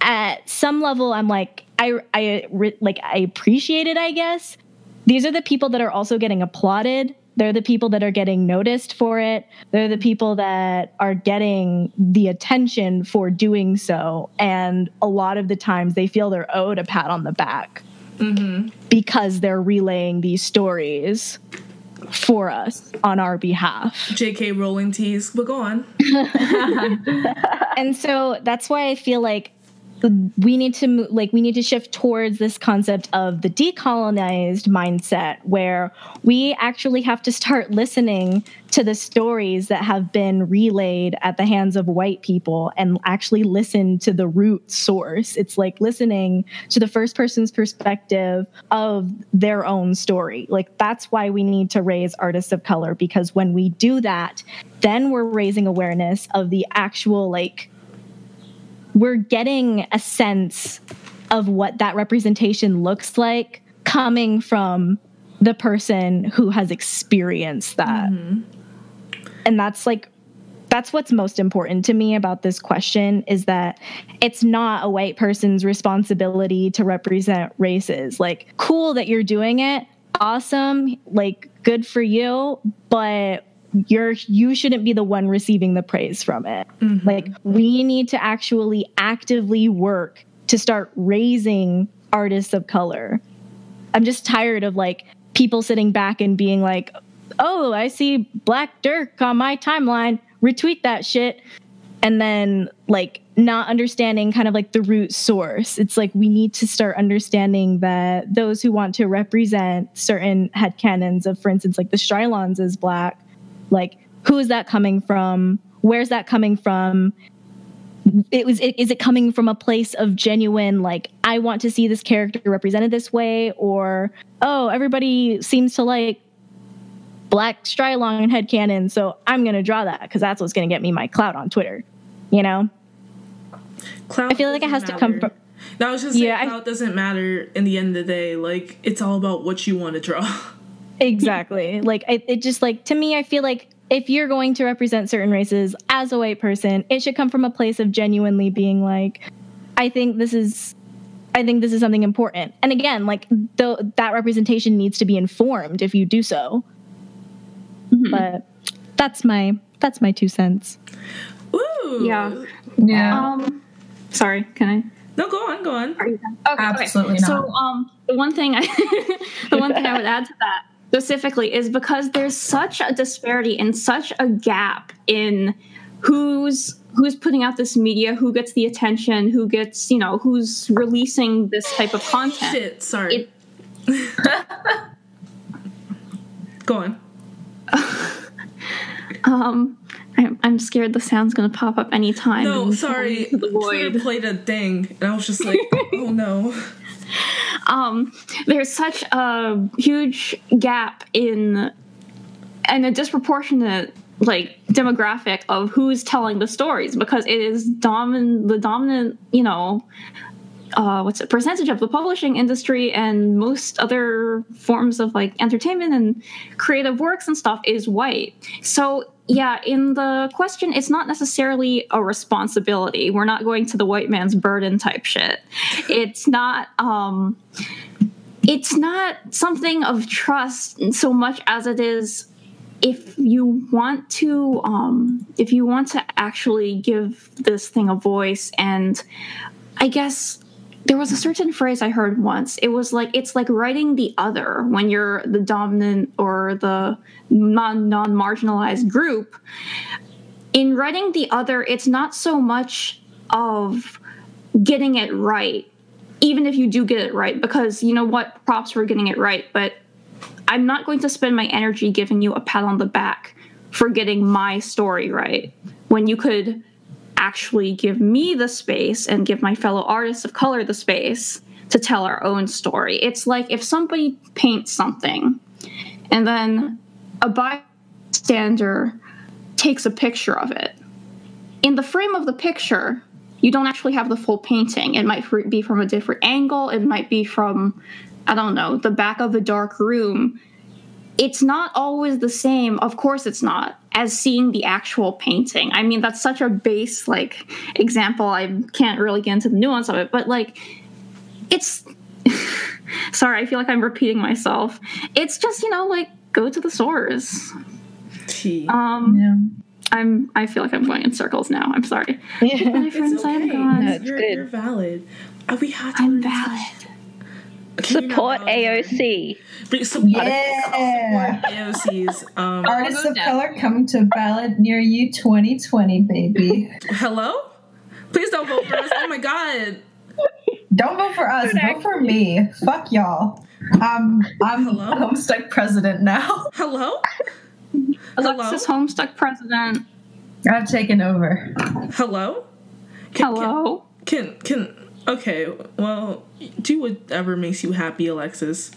S4: at some level i'm like i i like i appreciate it i guess. These are the people that are also getting applauded. They're the people that are getting noticed for it. They're the people that are getting the attention for doing so. And a lot of the times they feel they're owed a pat on the back
S1: Mm-hmm.
S4: because they're relaying these stories for us on our behalf
S1: J.K. Rowling teas, but go on.
S4: and so that's why I feel like we need to like we need to shift towards this concept of the decolonized mindset where we actually have to start listening to the stories that have been relayed at the hands of white people and actually listen to the root source. It's like listening to the first person's perspective of their own story. Like that's why we need to raise artists of color because when we do that then we're raising awareness of the actual like we're getting a sense of what that representation looks like coming from the person who has experienced that. Mm-hmm. And that's like that's what's most important to me about this question is that it's not a white person's responsibility to represent races. Like cool that you're doing it. Awesome. Like good for you, but you're you shouldn't be the one receiving the praise from it. Mm-hmm. Like we need to actually actively work to start raising artists of color. I'm just tired of like people sitting back and being like, "Oh, I see Black Dirk on my timeline. Retweet that shit." And then like not understanding kind of like the root source. It's like we need to start understanding that those who want to represent certain head canons of, for instance, like the Strilondes as black, like who is that coming from? Where's that coming from? it was is it coming from a place of genuine like i want to see this character represented this way or oh everybody seems to like black strilonde and headcanon so i'm going to draw that because that's what's going to get me my clout on twitter you know
S1: clout
S4: I feel like it has to come from-
S1: No, I was just saying,
S4: Yeah, I-
S1: doesn't matter in the end of the day. Like, it's all about what you want to draw.
S4: exactly like I, it just like to me i feel like if you're going to represent certain races as a white person it should come from a place of genuinely being like i think this is i think this is something important and again like the, that representation needs to be informed if you do so but that's my that's my two cents
S1: Ooh.
S5: Yeah.
S2: Yeah.
S5: Um, sorry, can I?
S1: No, go on, go on.
S5: Are you done? Okay,
S2: Absolutely
S5: okay.
S2: not.
S5: So, um, the one thing I, the one thing I would add to that specifically is because there's such a disparity and such a gap in who's who's putting out this media, who gets the attention, who gets you know who's releasing this type of content.
S1: Shit, sorry.
S5: It-
S1: go on.
S5: Um, I'm, I'm scared the sound's gonna pop up anytime.
S1: No, sorry. Twitter played a thing, and I was just like, oh no.
S5: um, there's such a huge gap in and a disproportionate like demographic of who's telling the stories because it is dominant the dominant you know uh, what's it percentage of the publishing industry and most other forms of like entertainment and creative works and stuff is white. So yeah in the question it's not necessarily a responsibility. We're not going to the white man's burden type shit. It's not um it's not something of trust so much as it is if you want to um if you want to actually give this thing a voice. And i guess there was a certain phrase I heard once. It was like it's like writing the other when you're the dominant or the non non marginalized group. In writing the other, it's not so much of getting it right, even if you do get it right, because you know what, props for getting it right, but I'm not going to spend my energy giving you a pat on the back for getting my story right when you could actually give me the space and give my fellow artists of color the space to tell our own story. It's like if somebody paints something and then a bystander takes a picture of it. In the frame of the picture, you don't actually have the full painting. It might be from a different angle, it might be from, I don't know, the back of the dark room it's not always the same. Of course it's not as seeing the actual painting. I mean that's such a base like example. I can't really get into the nuance of it but like it's sorry i feel like i'm repeating myself. It's just you know like go to the source um
S2: Yeah.
S5: i'm i feel like i'm going in circles now. I'm sorry.
S3: Yeah.
S5: my
S1: It's
S5: friends. I'm gone.
S3: No, it's
S1: you're,
S3: good.
S1: you're valid. Uh, we had to
S5: i'm
S1: learn
S5: valid.
S1: Can you not
S3: Support
S1: validate?
S3: AOC.
S1: But support,
S2: Yeah.
S1: AOC's. Um,
S2: Artists of
S5: down.
S2: color coming to ballot near you 2020, baby.
S1: hello? Please don't vote for us. Oh my god.
S2: Don't vote for us, vote for me. Fuck y'all. Um, I'm
S1: Hello?
S2: Homestuck president now.
S1: Hello?
S5: alexis homestuck president
S2: I've taken over.
S1: Hello? Can,
S5: hello
S1: Can, can, okay, well, do whatever makes you happy, Alexis.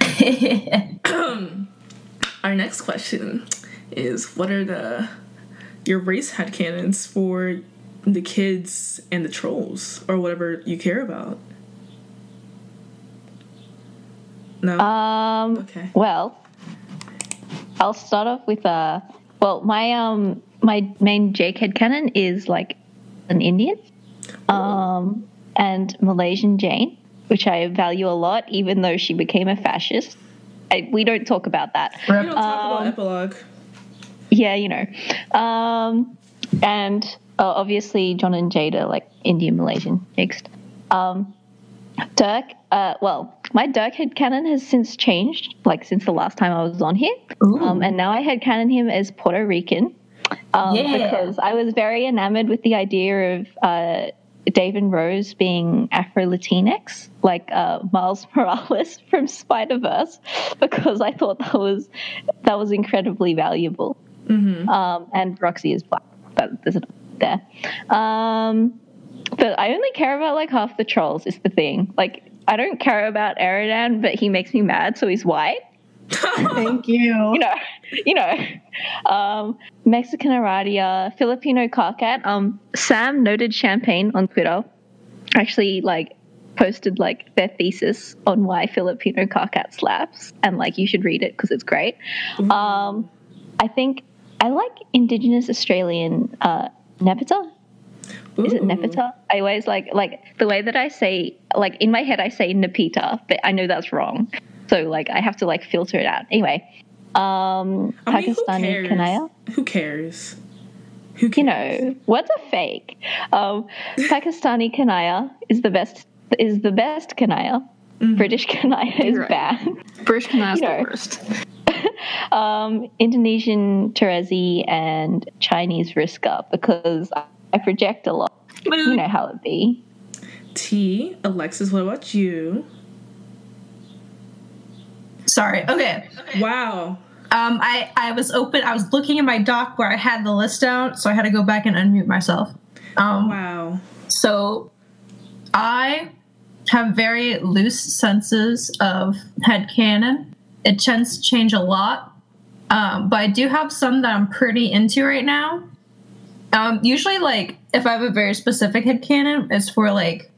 S1: Our next question is what are the your race headcanons for the kids and the trolls or whatever you care about? No.
S3: Um,
S1: okay.
S3: Well, I'll start off with uh well my um my main Jake headcanon is like an Indian, um, and Malaysian Jane, which I value a lot, even though she became a fascist. I, we don't talk about that.
S1: We don't talk
S3: Um,
S1: about epilogue.
S3: Yeah, you know. Um, and uh, obviously, John and Jade, like Indian Malaysian mixed. Um, Dirk, uh, well, my Dirk headcanon has since changed, like since the last time I was on here. Um, and now I headcanon him as Puerto Rican. Um,
S2: Yeah.
S3: Because I was very enamored with the idea of uh, Dave and Rose being Afro Latinx, like uh, Miles Morales from Spider Verse, because I thought that was that was incredibly valuable. Um, and Roxy is black, but there's another there. Um, but I only care about like half the trolls. Is the thing. Like I don't care about Eridan, but he makes me mad, so he's white.
S2: Thank you.
S3: You know, you know. Um, Mexican Aradia, Filipino Karkat. Um, Sam noted champagne on Twitter. Actually, like posted like their thesis on why Filipino Karkat slaps, and like you should read it because it's great. Um, I think I like Indigenous Australian uh, Nepeta. Is it. Nepeta? I always like like the way that I say like in my head I say Nepeta, but I know that's wrong. So like I have to like filter it out. Anyway, um,
S1: I mean, who
S3: Pakistani
S1: cares?
S3: Kanaya.
S1: Who cares? Who cares?
S3: You know what's a fake? Um, Pakistani Kanaya is the best. Is the best Kanaya. British Kanaya is
S5: right.
S3: bad.
S5: british Kanaya's
S3: You
S5: the worst
S3: um, Indonesian Terezi and Chinese Vriska because I, I project a lot. You know how it be.
S1: T. Alexis, what about you?
S2: Sorry. Okay.
S1: Wow.
S2: Um, I I was open. I was looking at my doc where I had the list out, so I had to go back and unmute myself. Um,
S1: Wow.
S2: So I have very loose senses of headcanon. It tends to change a lot. Um, but I do have some that I'm pretty into right now. Um, usually, like, if I have a very specific headcanon, it's for, like,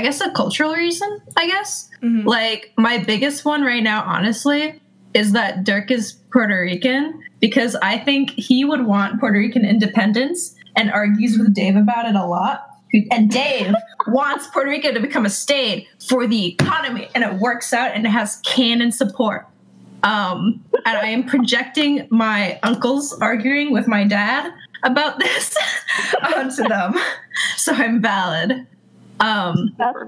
S2: I guess a cultural reason, I guess. Like, my biggest one right now, honestly, is that Dirk is Puerto Rican because I think he would want Puerto Rican independence and argues with Dave about it a lot. And Dave wants Puerto Rico to become a state for the economy, and it works out and it has canon support. Um, and I am projecting my uncles arguing with my dad about this onto them, so I'm valid. Um,
S3: That's,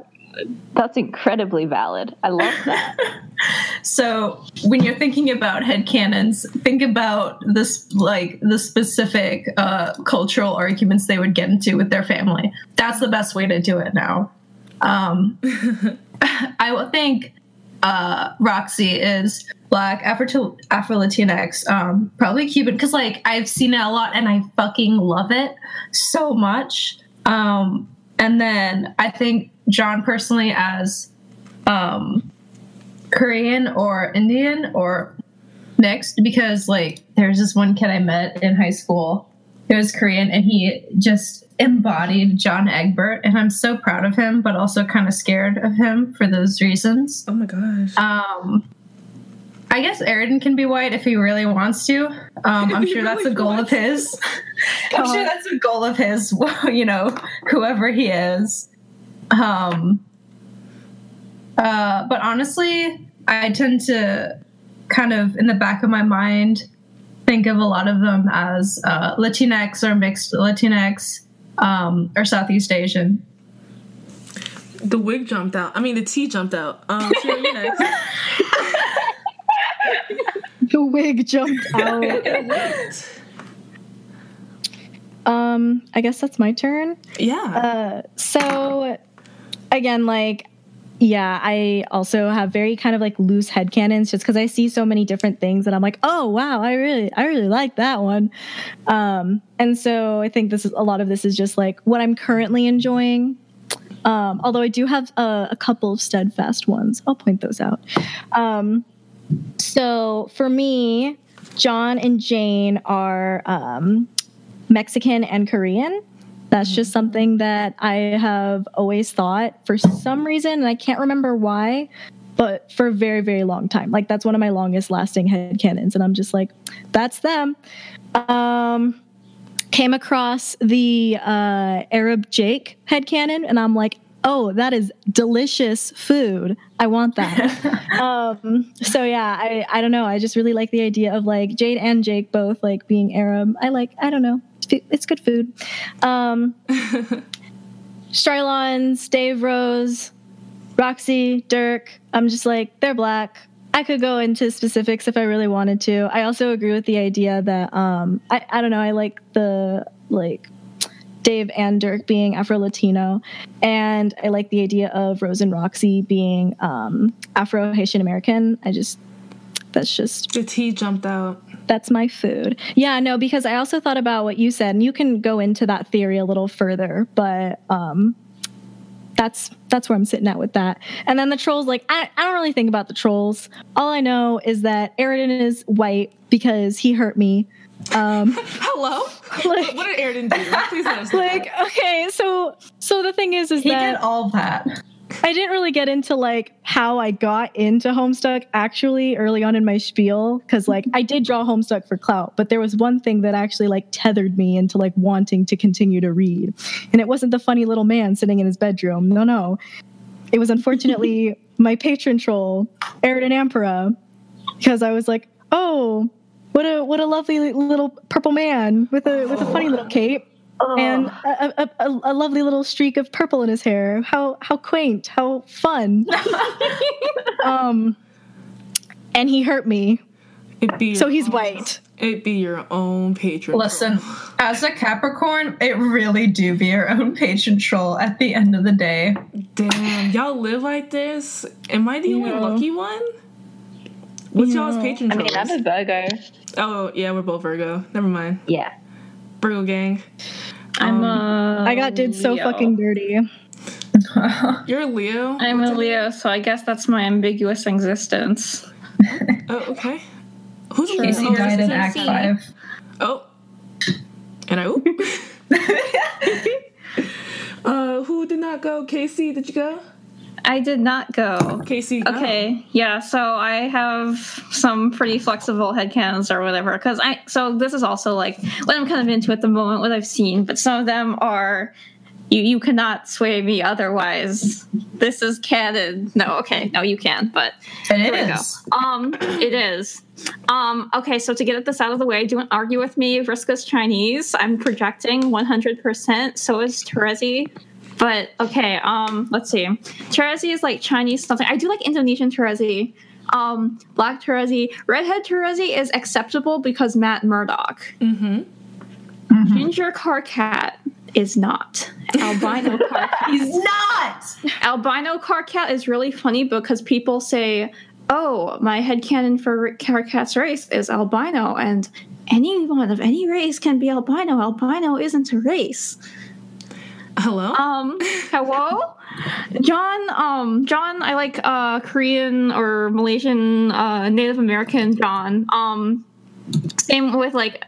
S3: that's incredibly valid. I love that.
S2: so when you're thinking about headcanons, think about this like the specific uh, cultural arguments they would get into with their family. That's the best way to do it now. Um, I will think uh, Roxy is black, Afro Afro Latinx, um, probably Cuban, because like I've seen it a lot and I fucking love it so much. Um, and then I think John personally as um, Korean or Indian or mixed because like there's this one kid I met in high school who was Korean and he just embodied John Egbert and I'm so proud of him but also kind of scared of him for those reasons.
S1: Oh my gosh.
S2: Um I guess Eridan can be white if he really wants to. Um, I'm sure that's a goal of his. I'm sure that's a goal of his. You know, whoever he is. Um, uh, but honestly, I tend to kind of in the back of my mind think of a lot of them as uh, Latinx or mixed Latinx um, or Southeast Asian.
S1: The wig jumped out. I mean, the T jumped out. Um, Shira, you next.
S4: The wig jumped out. um, I guess that's my turn.
S1: yeah.
S4: Uh, so again, like, yeah, I also have very kind of like loose headcanons just because I see so many different things and I'm like, oh wow, I really, I really like that one. Um, and so I think this is a lot of this is just like what I'm currently enjoying. Um, although I do have a, a couple of steadfast ones, I'll point those out. Um, so for me, John and Jane are um, Mexican and Korean. That's just something that I have always thought for some reason, and I can't remember why, but for a very, very long time. Like that's one of my longest lasting headcanons, and I'm just like, that's them. Um, came across the uh, Arab Jake headcanon, and I'm like, oh, that is delicious food. I want that. um, so yeah, I, I don't know. I just really like the idea of like Jade and Jake both like being Arab. I like, I don't know. It's, good food. Um, Strilondes, Dave Rose, Roxy, Dirk. I'm just like, they're black. I could go into specifics if I really wanted to. I also agree with the idea that um, I, I don't know, I like the like Dave and Dirk being Afro Latino, and I like the idea of Rose and Roxy being um, Afro Haitian American. I just that's just
S1: the tea jumped out.
S4: that's my food. Yeah, no, because I also thought about what you said, and you can go into that theory a little further, but um, that's that's where I'm sitting at with that. And then the trolls, like I, I don't really think about the trolls. All I know is that Eridan is white because he hurt me. Um,
S1: Hello.
S4: Like-
S1: what did Eridan do? Please let us know.
S4: like okay, so so the thing is, is
S2: He
S4: that
S2: did all that.
S4: I didn't really get into like how I got into Homestuck actually early on in my spiel because like I did draw Homestuck for clout, but there was one thing that actually like tethered me into like wanting to continue to read, and it wasn't the funny little man sitting in his bedroom. No, no, it was unfortunately my patron troll, Eridan Ampora, because I was like, oh, what a what a lovely little purple man with a with a funny little cape and a, a, a, a lovely little streak of purple in his hair. How how quaint, how fun. um, and he hurt me,
S1: It'd be
S4: so he's
S1: own-
S4: white.
S1: It'd be your own patron.
S2: Listen, as a Capricorn, it really do be your own patron troll at the end of the day.
S1: Damn, y'all live like this? Am I the only
S4: Yeah.
S1: lucky one? What's y'all's
S4: Yeah.
S1: patron
S3: I mean, I'm a Virgo.
S1: Oh yeah, we're both Virgo. Never mind.
S3: Yeah.
S1: Virgo gang.
S5: I'm
S1: Um,
S5: a.
S4: I got did so
S5: Leo.
S4: fucking dirty.
S1: You're a Leo.
S5: I'm a Leo, so I guess that's my ambiguous existence.
S1: Oh, okay. Who's a Leo?
S2: Casey
S1: Oh,
S2: died in Act Five.
S1: Oh. And I. Oop. uh, who did not go? Casey, did you go?
S5: I did not go.
S1: Casey. go.
S5: Okay, yeah, so I have some pretty flexible headcanons or whatever. Because I, so this is also like what I'm kind of into at the moment, what I've seen, but some of them are, you, you cannot sway me otherwise. This is canon. No, okay, no, you can, but
S2: It
S5: Here we go. Um, it is. Um, okay, so to get this out of the way, don't argue with me. Vriska's Chinese. I'm projecting 100%. So is Terezi. But okay. Um, let's see. Terezi is like Chinese something. I do like Indonesian Terezi. Um, Black Terezi, Redhead Terezi is acceptable because Matt Murdock.
S1: Mm-hmm.
S5: Ginger Karkat is not. Albino Karkat.
S2: He's not.
S5: Albino Karkat is really funny because people say, "Oh, my head headcanon for Karkat's race is albino," and anyone of any race can be albino. Albino isn't a race.
S1: Hello.
S5: Um, hello, John. Um, John. I like uh Korean or Malaysian, uh, Native American John. Um, same with like,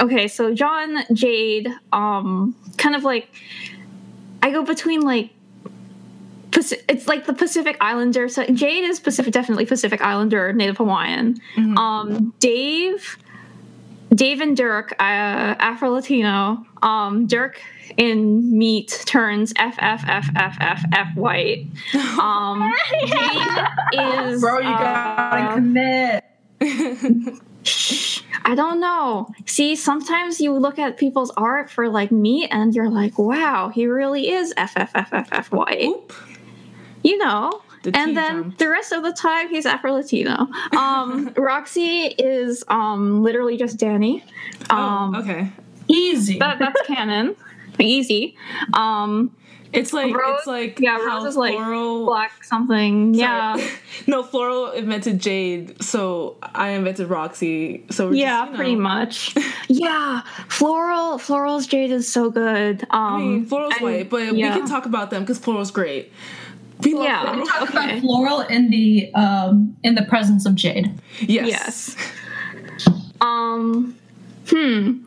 S5: okay, so John Jade. Um, kind of like, I go between like. It's like the Pacific Islander. So Jade is Pacific, definitely Pacific Islander, Native Hawaiian. Um, Dave, Dave and Dirk, uh, Afro Latino. Um, Dirk in Meat turns F F F F F F white. Um, Jade is
S2: Bro, you
S5: uh,
S2: gotta commit.
S5: I don't know. See, sometimes you look at people's art for like meat, and you're like, "Wow, he really is F F F F F white."
S1: Oop.
S5: You know.
S1: The
S5: and then
S1: jump.
S5: the rest of the time, he's Afro Latino. Um, Roxy is um, literally just Danny. Um,
S1: oh, okay.
S2: Easy.
S5: that, that's canon. Easy. Um,
S1: It's like
S5: Rose-
S1: it's like
S5: yeah,
S1: how
S5: Rose is like
S1: floral.
S5: black something.
S1: Sorry.
S5: Yeah.
S1: no, floral invented Jade, so I invented Roxy. So we're
S5: Yeah,
S1: just, you
S5: pretty much. yeah, floral, floral's jade is so good. Um,
S1: I mean, floral's
S5: and-
S1: white, but
S5: yeah.
S1: we can talk about them because floral's great. We love
S5: Yeah.
S1: floral.
S2: Talk
S5: Okay.
S2: about floral in the um in the presence of Jade.
S1: Yes.
S5: Yes. Um, hmm.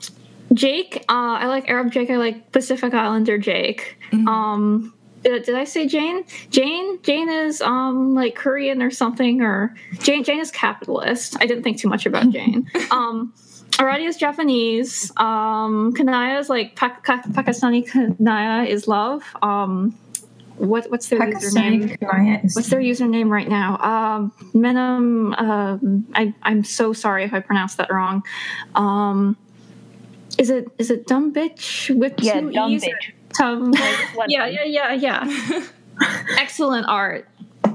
S5: Jake, uh, I like Arab Jake. I like Pacific Islander Jake.
S1: Mm-hmm.
S5: Um, did, did I say Jane? Jane, Jane is um like Korean or something, or Jane. Jane is capitalist. I didn't think too much about Jane. um, Aradia is Japanese. Um, Kanaya is like pa- Pa- Pakistani. Kanaya is love. Um, what what's their username?
S2: Pakistani Kanaya is
S5: What's their username right now? Um, Menem. Um, I I'm so sorry if I pronounced that wrong. Um, is it is it dumb bitch with
S3: Yeah,
S5: two
S3: dumb
S5: e's? or
S3: bitch.
S5: Tum-
S3: One
S5: yeah,
S3: word.
S5: yeah, yeah, yeah. Excellent art.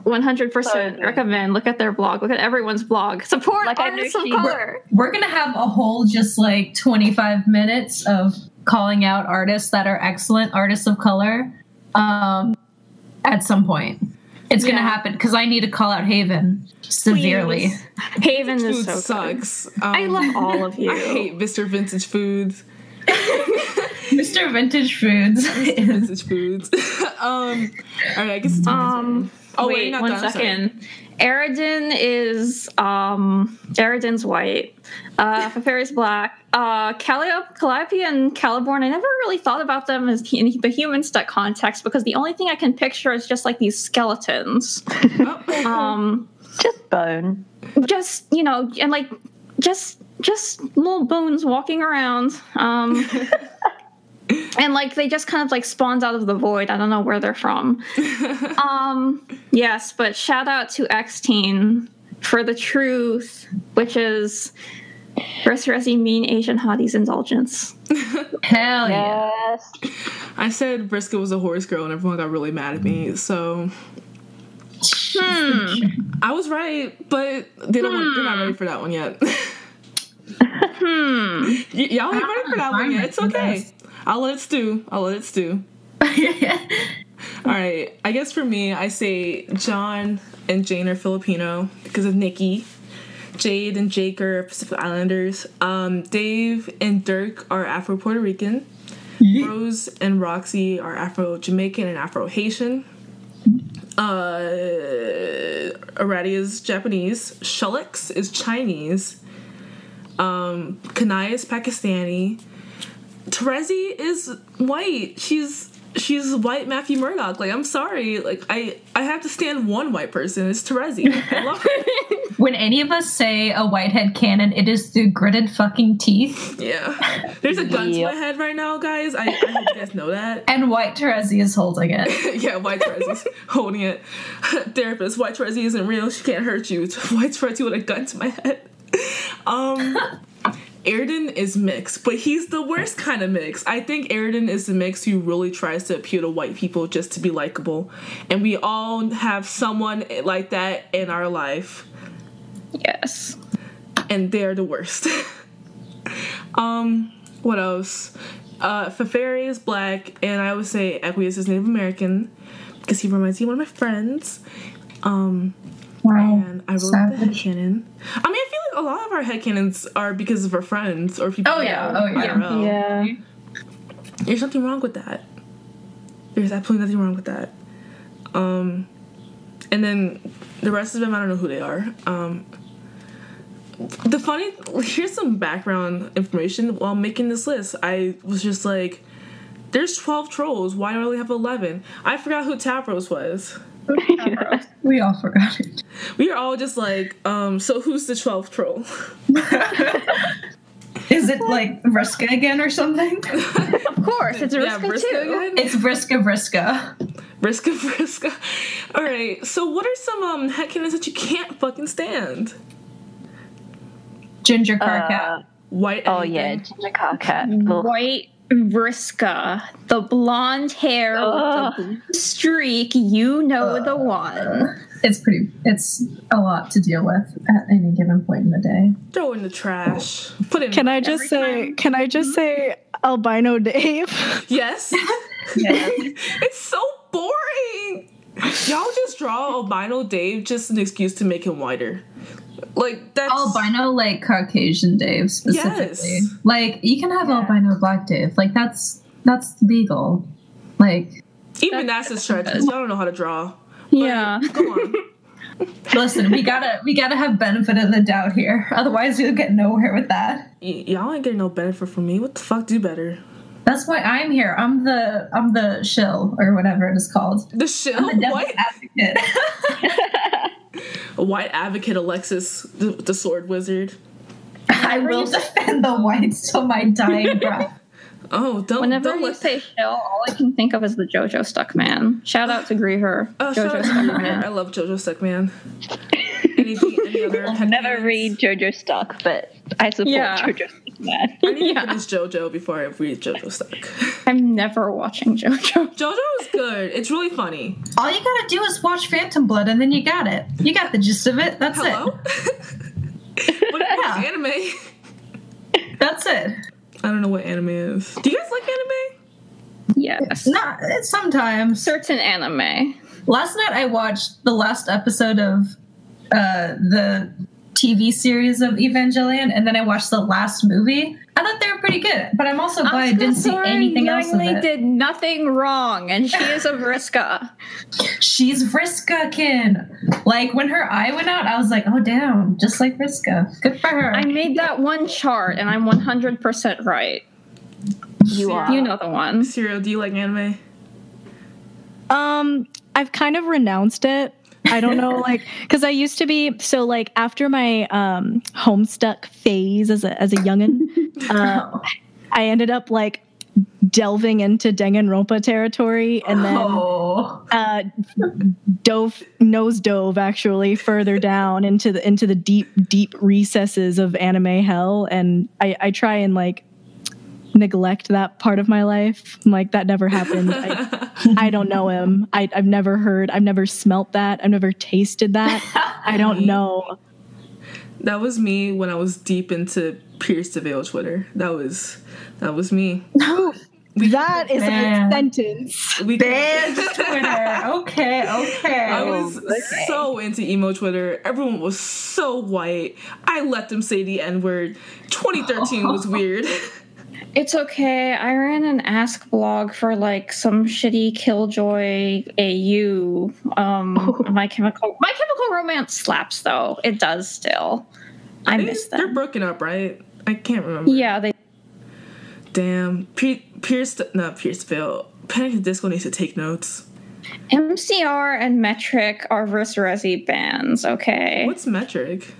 S5: One hundred
S3: So
S5: percent
S3: good.
S5: recommend. Look at their blog. Look at everyone's blog. Support
S3: Like
S5: artists of
S3: know she-
S5: color.
S2: We're gonna have a whole just like 25 minutes of calling out artists that are excellent artists of color um at some point. It's gonna
S5: Yeah.
S2: happen because I need to call out Haven severely.
S5: Please. Haven
S1: Food
S5: is so good.
S1: sucks. Um,
S5: I love all of you.
S1: I hate Mr. Vintage Foods.
S2: Mr. Vintage Foods. Mr.
S1: Vintage Foods. um, all right, I guess it's my
S5: Um,
S1: turn. Oh wait,
S5: wait,
S1: not
S5: one
S1: done. I'm sorry.
S5: second. Eridan is um Eridan's white. Uh Feferi's black. Uh Calliope, Calliope and Caliborn, I never really thought about them as in the Humanstuck context because the only thing I can picture is just like these skeletons. Um
S3: Just bone.
S5: just you know, and like just just little bones walking around. Um and like they just kind of like spawned out of the void. I don't know where they're from. um yes, but shout out to X Teen for the truth, which is Resi mean Asian hotties indulgence.
S2: Hell yeah.
S3: Yes.
S1: I said Brisket was a horse girl, and everyone got really mad at me. So
S5: Hmm.
S1: I was right, but they don't. Want, they're not ready for that one yet.
S5: Hmm.
S1: Y- y'all ain't ready for that one yet. It's okay. I'll let it stew. I'll let it stew. All right. I guess for me, I say John and Jane are Filipino because of Nikki. Jade and Jake are Pacific Islanders. Um, Dave and Dirk are Afro Puerto Rican. Rose and Roxy are Afro Jamaican and Afro Haitian. Uh, Aradia is Japanese. Sollux is Chinese. Um, Kanaya is Pakistani. Terezi is white. She's she's white Matthew Murdock. Like I'm sorry. Like I I have to stand one white person. It's Terezi. I love her.
S2: When any of us say a white headcanon, it is through gritted fucking teeth.
S1: Yeah. There's a gun to my head right now, guys. I, I hope you guys know that.
S2: And white Terezi is holding it.
S1: yeah, white Terezi's holding it. Therapist, white Terezi isn't real. She can't hurt you. White Terezi with a gun to my head. Um, Eridan is mixed, but he's the worst kind of mix. I think Eridan is the mix who really tries to appeal to white people just to be likable. And we all have someone like that in our life,
S5: Yes.
S1: and they're the worst. um, what else? Uh, Feferi is black, and I would say Equius is Native American because he reminds me of one of my friends. Um,
S2: Wow.
S1: and I wrote the
S2: Savage.
S1: headcanon. I mean, I feel like a lot of our headcanons are because of our friends or people.
S2: Oh, yeah. Oh, yeah.
S1: IRL.
S4: Yeah.
S1: There's nothing wrong with that. There's absolutely nothing wrong with that. Um, and then the rest of them, I don't know who they are. Um, the funny, here's some background information. While making this list, I was just like, "There's 12 trolls. Why do I only have 11?" I forgot who Tavros was.
S2: We all forgot it.
S1: We are all just like, um, so who's the 12th troll?
S2: Is it like Vriska again or something?
S5: Of course, it's a
S1: yeah, Vriska
S5: too.
S1: again?
S2: It's Vriska Vriska.
S1: Vriska Vriska. All right. So, what are some um headcanons that you can't fucking stand?
S2: Ginger Karkat.
S3: Uh,
S1: White.
S3: oh yeah, ginger karkat. Ugh.
S5: White Vriska, the blonde hair
S3: Ugh.
S5: with the blue streak. You know the one.
S2: it's pretty. It's a lot to deal with at any given point in the day.
S1: Throw in the trash. Put in.
S4: Can I just say?
S5: time-
S4: Can I just say albino Dave?
S1: Yes.
S2: Yeah.
S1: it's so boring. Y'all just draw albino Dave just an excuse to make him whiter. Like that's
S2: albino like Caucasian Dave specifically.
S1: Yes.
S2: Like you can have
S3: Yeah.
S2: albino black Dave. Like that's that's legal. Like
S1: Even that's a stretch. Y'all don't know how to draw.
S5: Yeah.
S1: Go on.
S2: listen, we gotta we gotta have benefit of the doubt here. Otherwise we'll get nowhere with that.
S1: Y- y'all ain't getting no benefit from me. What the fuck? Do better.
S2: That's why I'm here. I'm the I'm the shill or whatever it is called.
S1: The shill.
S2: I'm the devil's
S1: White,
S2: advocate.
S1: white advocate Alexis, the, the sword wizard.
S2: I will defend the whites till my dying breath.
S1: Oh, don't
S5: Whenever
S1: don't
S5: you
S1: let
S5: say shill, all I can think of is the JoJo Stuck Man. Shout out to Greer.
S1: Oh, shout
S5: JoJo
S1: out
S5: Stuck
S1: to her. I love JoJo Stuckman. Anything, any other?
S3: I'll never
S1: headcanons?
S3: read JoJo Stock, but I support
S5: Yeah.
S3: JoJo Stuck man.
S1: I need
S5: Yeah.
S1: to finish JoJo before I read JoJo Stock.
S5: I'm never watching JoJo.
S1: JoJo is good. It's really funny.
S2: All you gotta do is watch Phantom Blood and then you got it. You got the gist of it. That's
S1: Hello.
S2: it.
S1: what
S2: Yeah.
S1: is anime?
S2: That's it.
S1: I don't know what anime is. Do you guys like anime?
S5: Yes.
S2: Not sometimes.
S5: Certain anime.
S2: Last night I watched the last episode of uh, the TV series of Evangelion, and then I watched the last movie. I thought they were pretty good, but I'm also glad I, didn't see
S5: Asuka
S2: anything else of
S5: Langley did nothing wrong, and she is a Vriska.
S2: She's Vriska-kin. Like when her eye went out, I was like, oh damn, just like Vriska. Good for her.
S5: I made that one chart, and I'm 100% right.
S3: You are.
S5: You know the one.
S1: Serial, do you like anime?
S4: Um, I've kind of renounced it. I don't know, like, because I used to be so like after my um homestuck phase as a as a youngin, uh, I ended up like delving into Danganronpa territory, and then
S2: oh.
S4: uh, dove nose dove actually further down into the into the deep deep recesses of anime hell, and I I try and like neglect that part of my life. I'm like that never happened. I, I don't know him. I, I've never heard. I've never smelt that. I've never tasted that. I don't know.
S1: That was me when I was deep into Pierce the Veil Twitter. That was that was me.
S4: That is
S2: Man.
S4: a sentence.
S1: We
S2: Banned Twitter. Okay, okay.
S1: I was
S3: Oh, okay.
S1: so into emo Twitter. Everyone was so white. I let them say the N word. 2013 was weird.
S5: It's okay. I ran an Ask blog for like some shitty Killjoy AU. Um, my chemical, my chemical romance slaps though. It does still. I miss
S1: They're broken up, right? I can't remember.
S5: Yeah, they.
S1: Damn. P- Pierce, not Pierce Veil. Panic at Disco needs to take notes.
S5: MCR and Metric are verse resi bands. Okay,
S1: What's metric?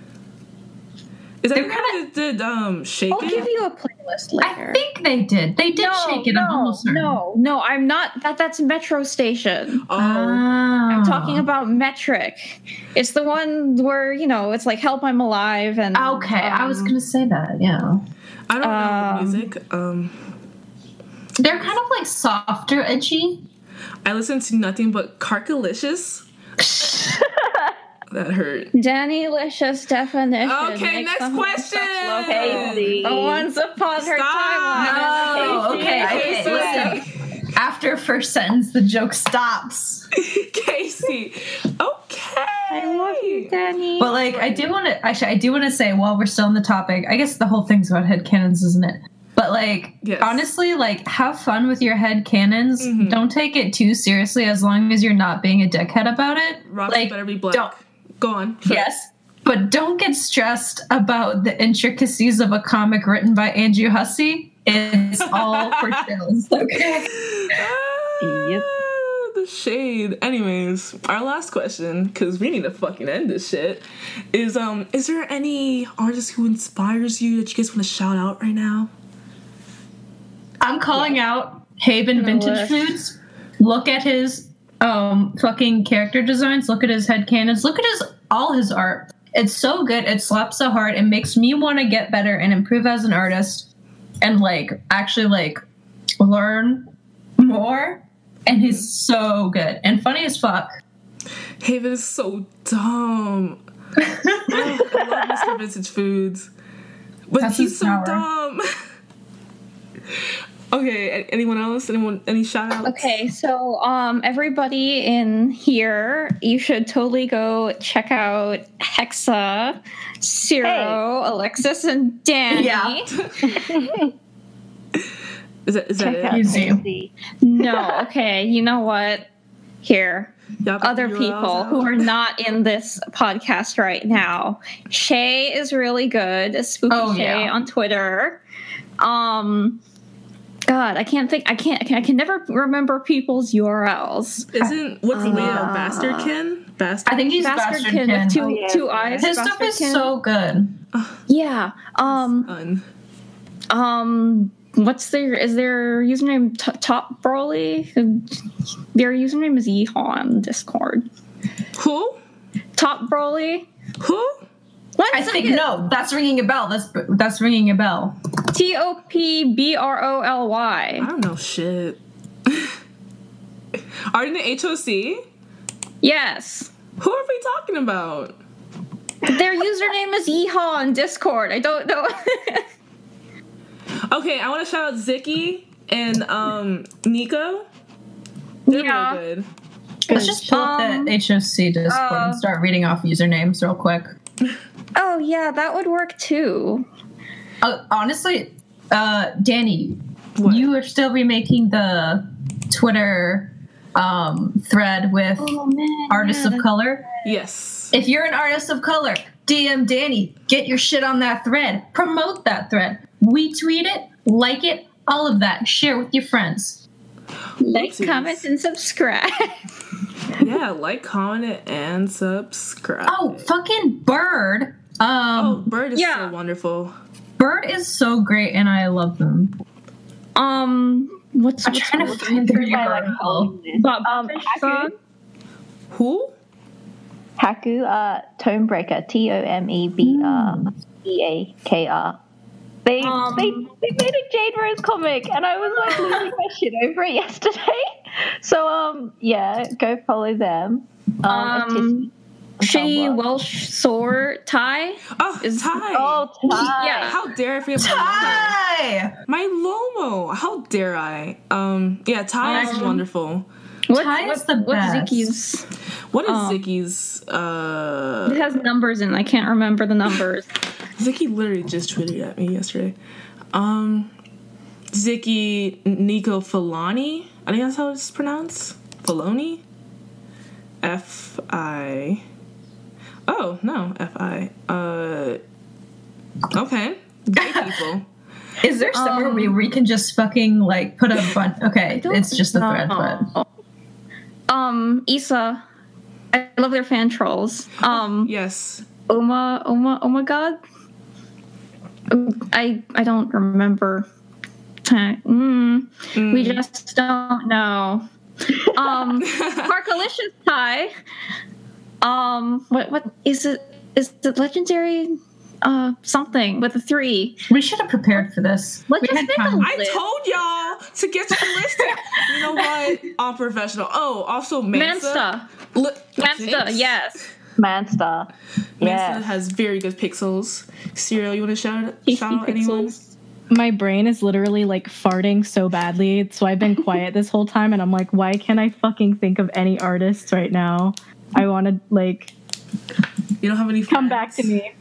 S1: Is that
S2: They're
S1: the did um shake
S5: I'll give you a playlist later.
S2: I think they did. They did shake it. I'm
S5: no,
S2: almost certain.
S5: no, no. I'm not. That that's Metro Station.
S1: Oh,
S2: I'm
S5: I'm talking about Metric. It's the one where you know it's like "Help, I'm Alive" and
S2: Okay, I was
S5: um,
S2: gonna say that. Yeah.
S1: I don't know
S5: Um,
S1: music. Um,
S2: They're kind of like softer, edgy.
S1: I listen to nothing but Karkalicious. that hurt.
S5: Danny Licious definition.
S1: Okay, next question.
S5: homosexual
S3: Casey.
S5: The once upon her
S1: Stop.
S5: time.
S2: Oh,
S5: Casey,
S2: okay.
S5: Casey.
S2: Listen, after first sentence, the joke stops.
S1: Casey. Okay.
S5: I love you, Dani.
S2: But like, I do want to actually, I do want to say while we're still on the topic, I guess the whole thing's about headcanons, isn't it? But like,
S1: Yes.
S2: honestly, like, have fun with your headcanons.
S1: Mhm.
S2: Don't take it too seriously, as long as you're not being a dickhead about it.
S1: Roxy
S2: like,
S1: better be black.
S2: don't-
S1: Go on.
S2: Yes. But don't get stressed about the intricacies of a comic written by Andrew Hussie. It's all for chills. Okay.
S1: Ah,
S3: Yep.
S1: The shade. Anyways, our last question, because we need to fucking end this shit, is um, is there any artist who inspires you that you guys want to shout out right now?
S2: I'm calling out Haven Vintage
S5: list.
S2: Foods. Look at his um fucking character designs. Look at his headcanons. Look at his all his art. It's so good. It slaps so hard. It makes me want to get better and improve as an artist, and like actually like learn more. And he's so good and funny as fuck.
S1: Haven is so dumb. oh, I love Mr. Vintage Foods, but
S2: That's
S1: he's so
S2: power.
S1: dumb. okay, anyone else? Anyone? Any shout outs?
S5: Okay, so um, everybody in here, you should totally go check out Hexa, Ciro, Alexis, and Dani.
S2: Yeah.
S1: Is that is that
S3: Check
S1: it?
S3: out
S5: No, okay, you know what? Here,
S1: Y'all
S5: other people who are not in this podcast right now. Shay is really good. Spooky
S2: Oh,
S5: Shay
S2: yeah.
S5: on Twitter. Um, God, I can't think. I can't. I can, I can never remember people's URLs.
S1: Isn't what's Leo
S5: Uh,
S1: Bastardkin? Bastard.
S2: I think he's
S5: Bastardkin
S2: Bastardkin.
S5: with two
S3: Oh, yeah,
S5: two
S3: yeah.
S5: eyes.
S2: His stuff is so good.
S5: Yeah. Um. Um. What's their? Is their username T- Top Broly? Their username is Yeehaw on Discord.
S1: Who?
S5: Top Broly.
S1: Who?
S5: What?
S2: I think no, that's ringing a bell. That's that's ringing a bell.
S5: T O P B R O L Y.
S1: I don't know shit. Are you in the HOC?
S5: Yes.
S1: Who are we talking about?
S5: Their username is Yeehaw on Discord. I don't know.
S1: Okay, I want to shout out Zicky and um Nico. They're
S5: Yeah.
S1: really good.
S2: Let's just pull up
S5: Um,
S2: the HOC Discord
S5: uh,
S2: and start reading off usernames real quick.
S5: oh yeah, that would work too.
S2: Uh, honestly, uh, Dani,
S1: What?
S2: you are still remaking the Twitter um, thread with
S5: Oh man.
S2: artists of color.
S1: Yes.
S2: If you're an artist of color, DM Dani, get your shit on that thread, promote that thread, retweet it, like it, all of that, share with your friends.
S5: Like,
S1: Oopsies.
S5: comment, and subscribe.
S1: Yeah, like, comment, and subscribe.
S2: Oh, fucking Bird.
S1: Oh,
S2: Um,
S1: Bird is
S5: yeah.
S1: so wonderful.
S2: Bird is so great, and I love them.
S5: um, what's
S2: I'm
S5: what's
S2: trying to find their
S3: I like
S2: URL.
S5: Bob
S3: Um, Haku.
S1: Who?
S3: Haku, uh, Tomebreaker, T O M E B R E A K R. They,
S5: Um,
S3: they they made a Jade Rose comic, and I was like losing my shit over it yesterday. So um, yeah, go follow them. Um,
S5: Um, Shitty Welsh Sore Tie.
S1: Oh,
S5: Is-
S1: Ty.
S3: oh, Ty.
S5: Yeah.
S1: How dare I forget my Lomo? My Lomo. How dare I? Um, yeah, Ty is
S5: Um,
S1: wonderful.
S5: What,
S2: Ty
S5: what,
S2: is the
S5: what's
S2: best.
S5: Zicky's?
S1: What is
S5: um,
S1: Zicky's?
S5: It
S1: Uh,
S5: has numbers in. it. I can't remember the numbers.
S1: Zicky literally just tweeted at me yesterday. Um, Zicky Nico Filani. I think that's how it's pronounced. Filoni. F I. Oh no, F I. Uh. Okay. Gay people.
S2: Is there somewhere
S5: Um,
S2: where we can just fucking like put a bunch? Okay, it's just the thread, but.
S5: Um, Issa. I love their fan trolls. Um,
S1: Yes.
S5: Oma, Oma, oh my god. I I don't remember. Mm, We
S1: Mm.
S5: just don't know. Um, Parkalicious Tie. Um, what what is it? Is it legendary? uh something with a three.
S2: We should have prepared for this.
S5: Let's
S2: we
S5: just
S2: had
S5: make a
S2: time.
S1: I told y'all to get you listed. you know what? All professional. Oh, also Mansta.
S5: Mansta.
S1: Li-
S5: Mansta,
S1: thanks.
S5: yes.
S3: Mansta.
S1: Mansta
S3: Yeah.
S1: has very good pixels. Serial, you want to shout,
S5: Tasty
S1: shout out anyone?
S4: My brain is literally like farting so badly, so I've been quiet this whole time, and I'm like, why can't I fucking think of any artists right now? I want to like
S1: You don't have any
S4: come back to me.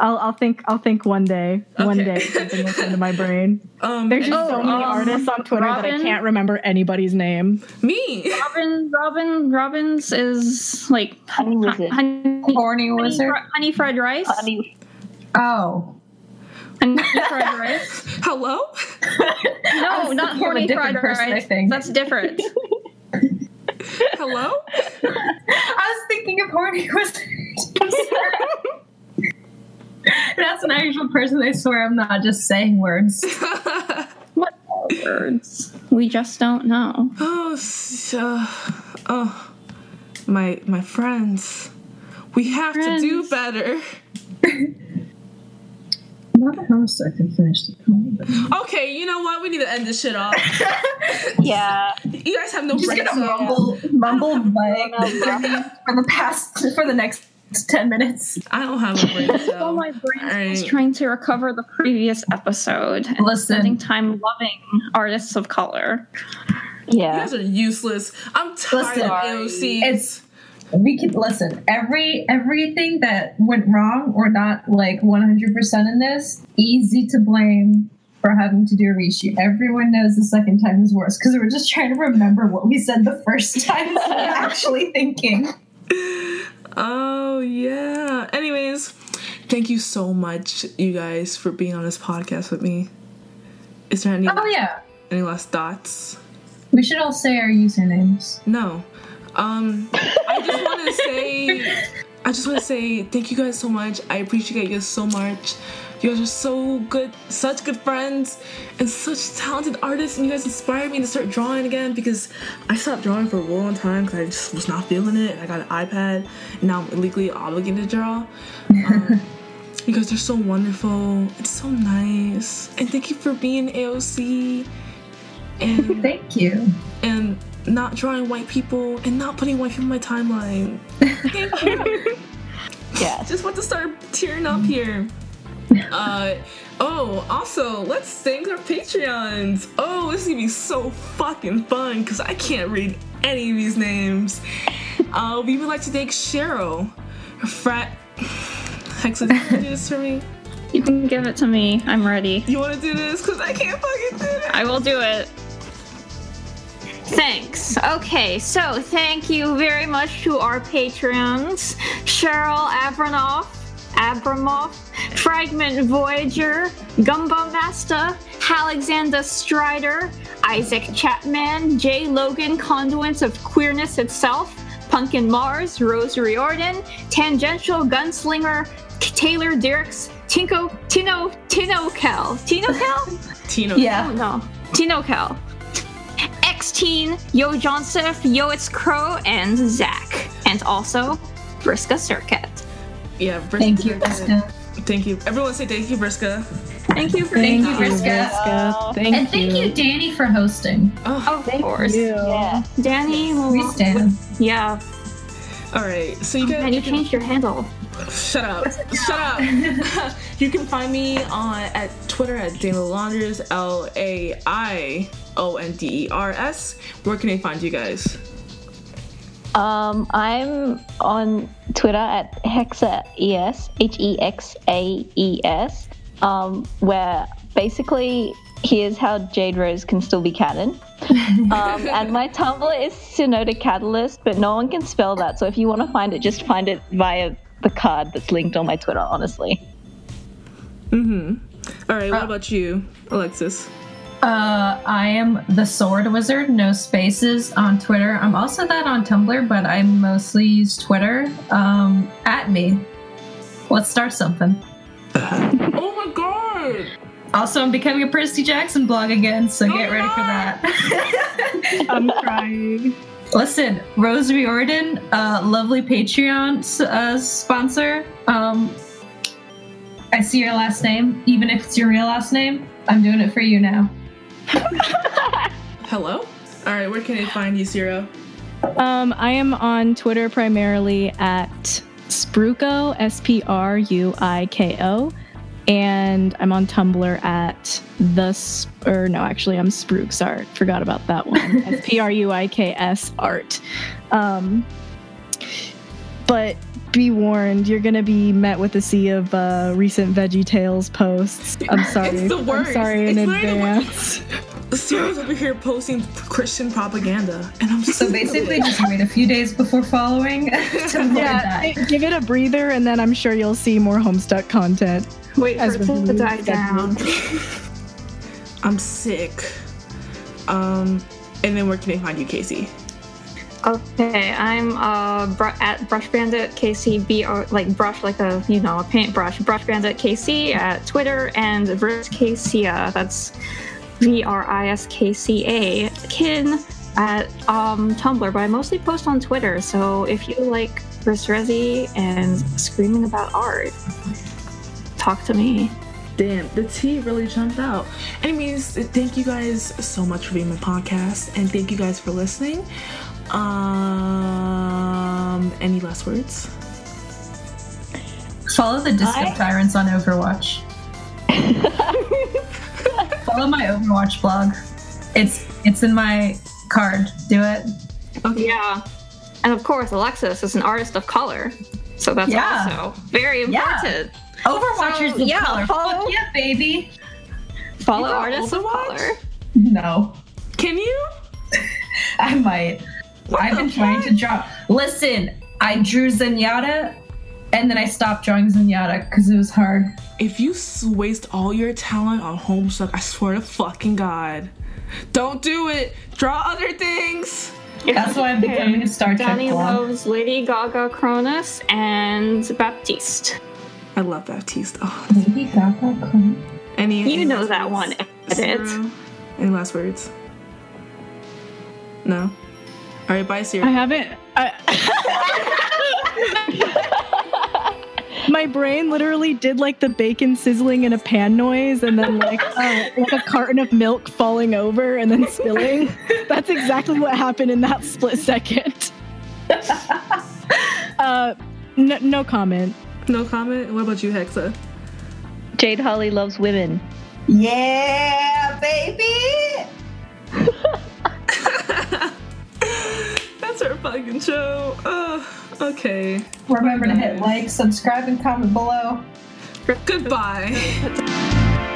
S4: I'll I'll think I'll think one day. One day something will come to my brain.
S1: Um,
S4: There's just
S5: Oh,
S4: so many
S5: um,
S4: artists on Twitter that I can't remember anybody's name.
S1: me.
S5: Robin, Robin, Robin's is like
S3: Honey Wizard.
S5: honey,
S2: Horny
S5: honey,
S2: wizard.
S5: fri- honey fried rice.
S3: Honey,
S2: Oh.
S5: Honey fried rice.
S1: Hello.
S5: No, not
S2: thinking
S5: horny fried rice.
S2: think.
S5: That's different.
S1: Hello.
S2: I was thinking of horny wizard. That's an actual person. I swear I'm not just saying words.
S5: what words? We just don't know.
S1: oh, so, uh, oh, my my friends. We have to do better.
S2: Not a host I can finish the poem.
S1: Okay, you know what? We need to end this shit off.
S3: yeah.
S1: You guys have no
S2: Just
S1: brain
S2: gonna mumble, mumble like for the past for the next ten minutes.
S1: I don't have a brain cell.
S5: Oh, my brain is trying to recover the previous episode and
S2: Listen.
S5: spending time loving artists of color.
S3: Yeah.
S1: You guys are useless. I'm tired
S2: Listen,
S1: of AOC.
S2: It's we can listen. Every everything that went wrong or not like one hundred percent in this, easy to blame for having to do a reshoot. Everyone knows the second time is worse because we're just trying to remember what we said the first time actually thinking.
S1: Oh yeah. Anyways, thank you so much, you guys, for being on this podcast with me. Is there any
S2: Oh yeah.
S1: any last thoughts?
S2: We should all say our usernames.
S1: No. Um I just wanna say I just wanna say thank you guys so much. I appreciate you guys so much. You guys are so good, such good friends, and such talented artists, and you guys inspired me to start drawing again because I stopped drawing for a long time because I just was not feeling it. I got an iPad, and now I'm legally obligated to draw. Um, you guys are so wonderful. It's so nice, and thank you for being AOC, and
S2: Thank you.
S1: and not drawing white people and not putting white people in my timeline. Thank you.
S3: Yes.
S1: Just want to start tearing up here. Uh oh, also let's thank our Patreons. Oh, this is gonna be so fucking fun because I can't read any of these names. Uh, we would like to thank Cheryl, Frat. Hexa, do you do this for me?
S5: You can give it to me. I'm ready.
S1: You want to do this? Because I can't fucking do it.
S5: I will do it. Thanks. Okay, so thank you very much to our patrons Cheryl Abramoff, Abramoff, Fragment Voyager, Gumbo Master, Alexander Strider, Isaac Chapman, Jay Logan, Conduits of Queerness itself, Pumpkin Mars, Rose Riordan, Tangential Gunslinger, Taylor Dirks, Tinko, Tino, Tino Kel. Tino Kel?
S1: Tino.
S2: Yeah.
S5: Oh no. Tino Cal. X Teen, Yo Joseph, Yo It's Crow, and Zach. And also Briska Circuit.
S1: Yeah. Briska.
S2: Thank you, Jessica.
S1: Thank you. Everyone say thank you, Briska.
S5: Thank you for
S2: Thank you. Briska.
S4: Briska. Thank
S2: and thank
S4: you.
S2: you, Dani, for hosting.
S1: Oh,
S5: Of course.
S3: Yeah.
S5: Dani,
S2: We
S5: well,
S2: stand.
S5: yeah.
S1: all right. So you um, guys.
S5: And you changed your handle.
S1: Shut up. Shut up. you can find me on at Twitter at Dana Launders, L A I O N D E R S. Where can I find you guys?
S3: Um, I'm on Twitter at Hexa ES, H E X A E S, um, where basically here's how Jade Rose can still be canon. um, and my Tumblr is Synodic Catalyst, but no one can spell that. So if you want to find it, just find it via the card that's linked on my Twitter, honestly. Mm-hmm.
S1: All right. What about you, Alexis?
S2: Uh, I am the Sword Wizard, no spaces on Twitter. I'm also that on Tumblr, but I mostly use Twitter. Um, at me. Let's start something.
S1: Oh my god!
S2: Also, I'm becoming a Percy Jackson blog again, so get ready for that.
S4: I'm crying.
S2: Listen, Rose Riordan, uh, lovely Patreon uh, sponsor. Um, I see your last name, even if it's your real last name. I'm doing it for you now.
S1: Hello? Alright, where can they find you, Ciro?
S4: Um, I am on Twitter primarily at Spruiko, S P R U I K O, and I'm on Tumblr at the Sp- or no, actually I'm Spruiks Art. Forgot about that one. P R U I K S Art. Um, but be warned, you're gonna be met with a sea of uh, recent Veggie Tales posts. I'm sorry.
S1: It's the worst.
S4: I'm sorry in
S1: It's the
S4: advance.
S1: Ciro's over here posting Christian propaganda, and I'm
S2: So basically, just wait a few days before following to
S4: Yeah,
S2: that.
S4: give it a breather, and then I'm sure you'll see more Homestuck content.
S5: Wait for it to die down.
S1: I'm sick. Um, and then where can they find you, Casey?
S5: Okay, I'm uh br- at Brush Bandit KC B or like brush like a you know a paintbrush Brush Bandit KC at Twitter and Vriskacia. That's V R I S K C A kin at um Tumblr, but I mostly post on Twitter. So if you like Vriskrezi and screaming about art, talk to me.
S1: Damn, the T really jumped out. Anyways, thank you guys so much for being my podcast, and thank you guys for listening. Um, any last words?
S2: Follow the Disco
S3: I-
S2: Tyrants on Overwatch. Follow my Overwatch blog. It's it's in my card. Do it.
S1: Okay.
S5: Yeah. And of course, Alexis is an artist of color. So that's
S2: Yeah.
S5: also very
S2: Yeah.
S5: Important.
S2: Overwatchers
S5: So,
S2: of
S5: yeah,
S2: color.
S5: follow-
S2: Fuck yeah, baby.
S5: Follow
S1: You
S5: artists of
S1: Overwatch?
S5: color.
S2: No,
S1: Can you?
S2: I might.
S1: What
S2: I've
S1: the
S2: been trying to draw. Listen, I drew Zenyatta, and then I stopped drawing Zenyatta because it was hard.
S1: If you waste all your talent on Homestuck, I swear to fucking God, don't do it. Draw other things.
S2: That's why I'm becoming a Star Trek Dani
S5: loves Lady Gaga, Cronus, and Baptiste.
S1: I love Baptiste. Oh,
S2: Lady Gaga. Queen.
S1: any? any
S5: You know that
S1: words?
S5: one edit.
S1: Any last words? No. All right, bye, Siri.
S4: I haven't. I, my brain literally did like the bacon sizzling in a pan noise, and then like uh, like a carton of milk falling over and then spilling. That's exactly what happened in that split second. Uh, no, no comment.
S1: No comment. What about you, Hexa?
S3: Jade Harley loves women.
S2: Yeah, baby.
S1: That's our fucking show. Uh, okay.
S2: Remember to hit like, subscribe, and comment below.
S1: Goodbye.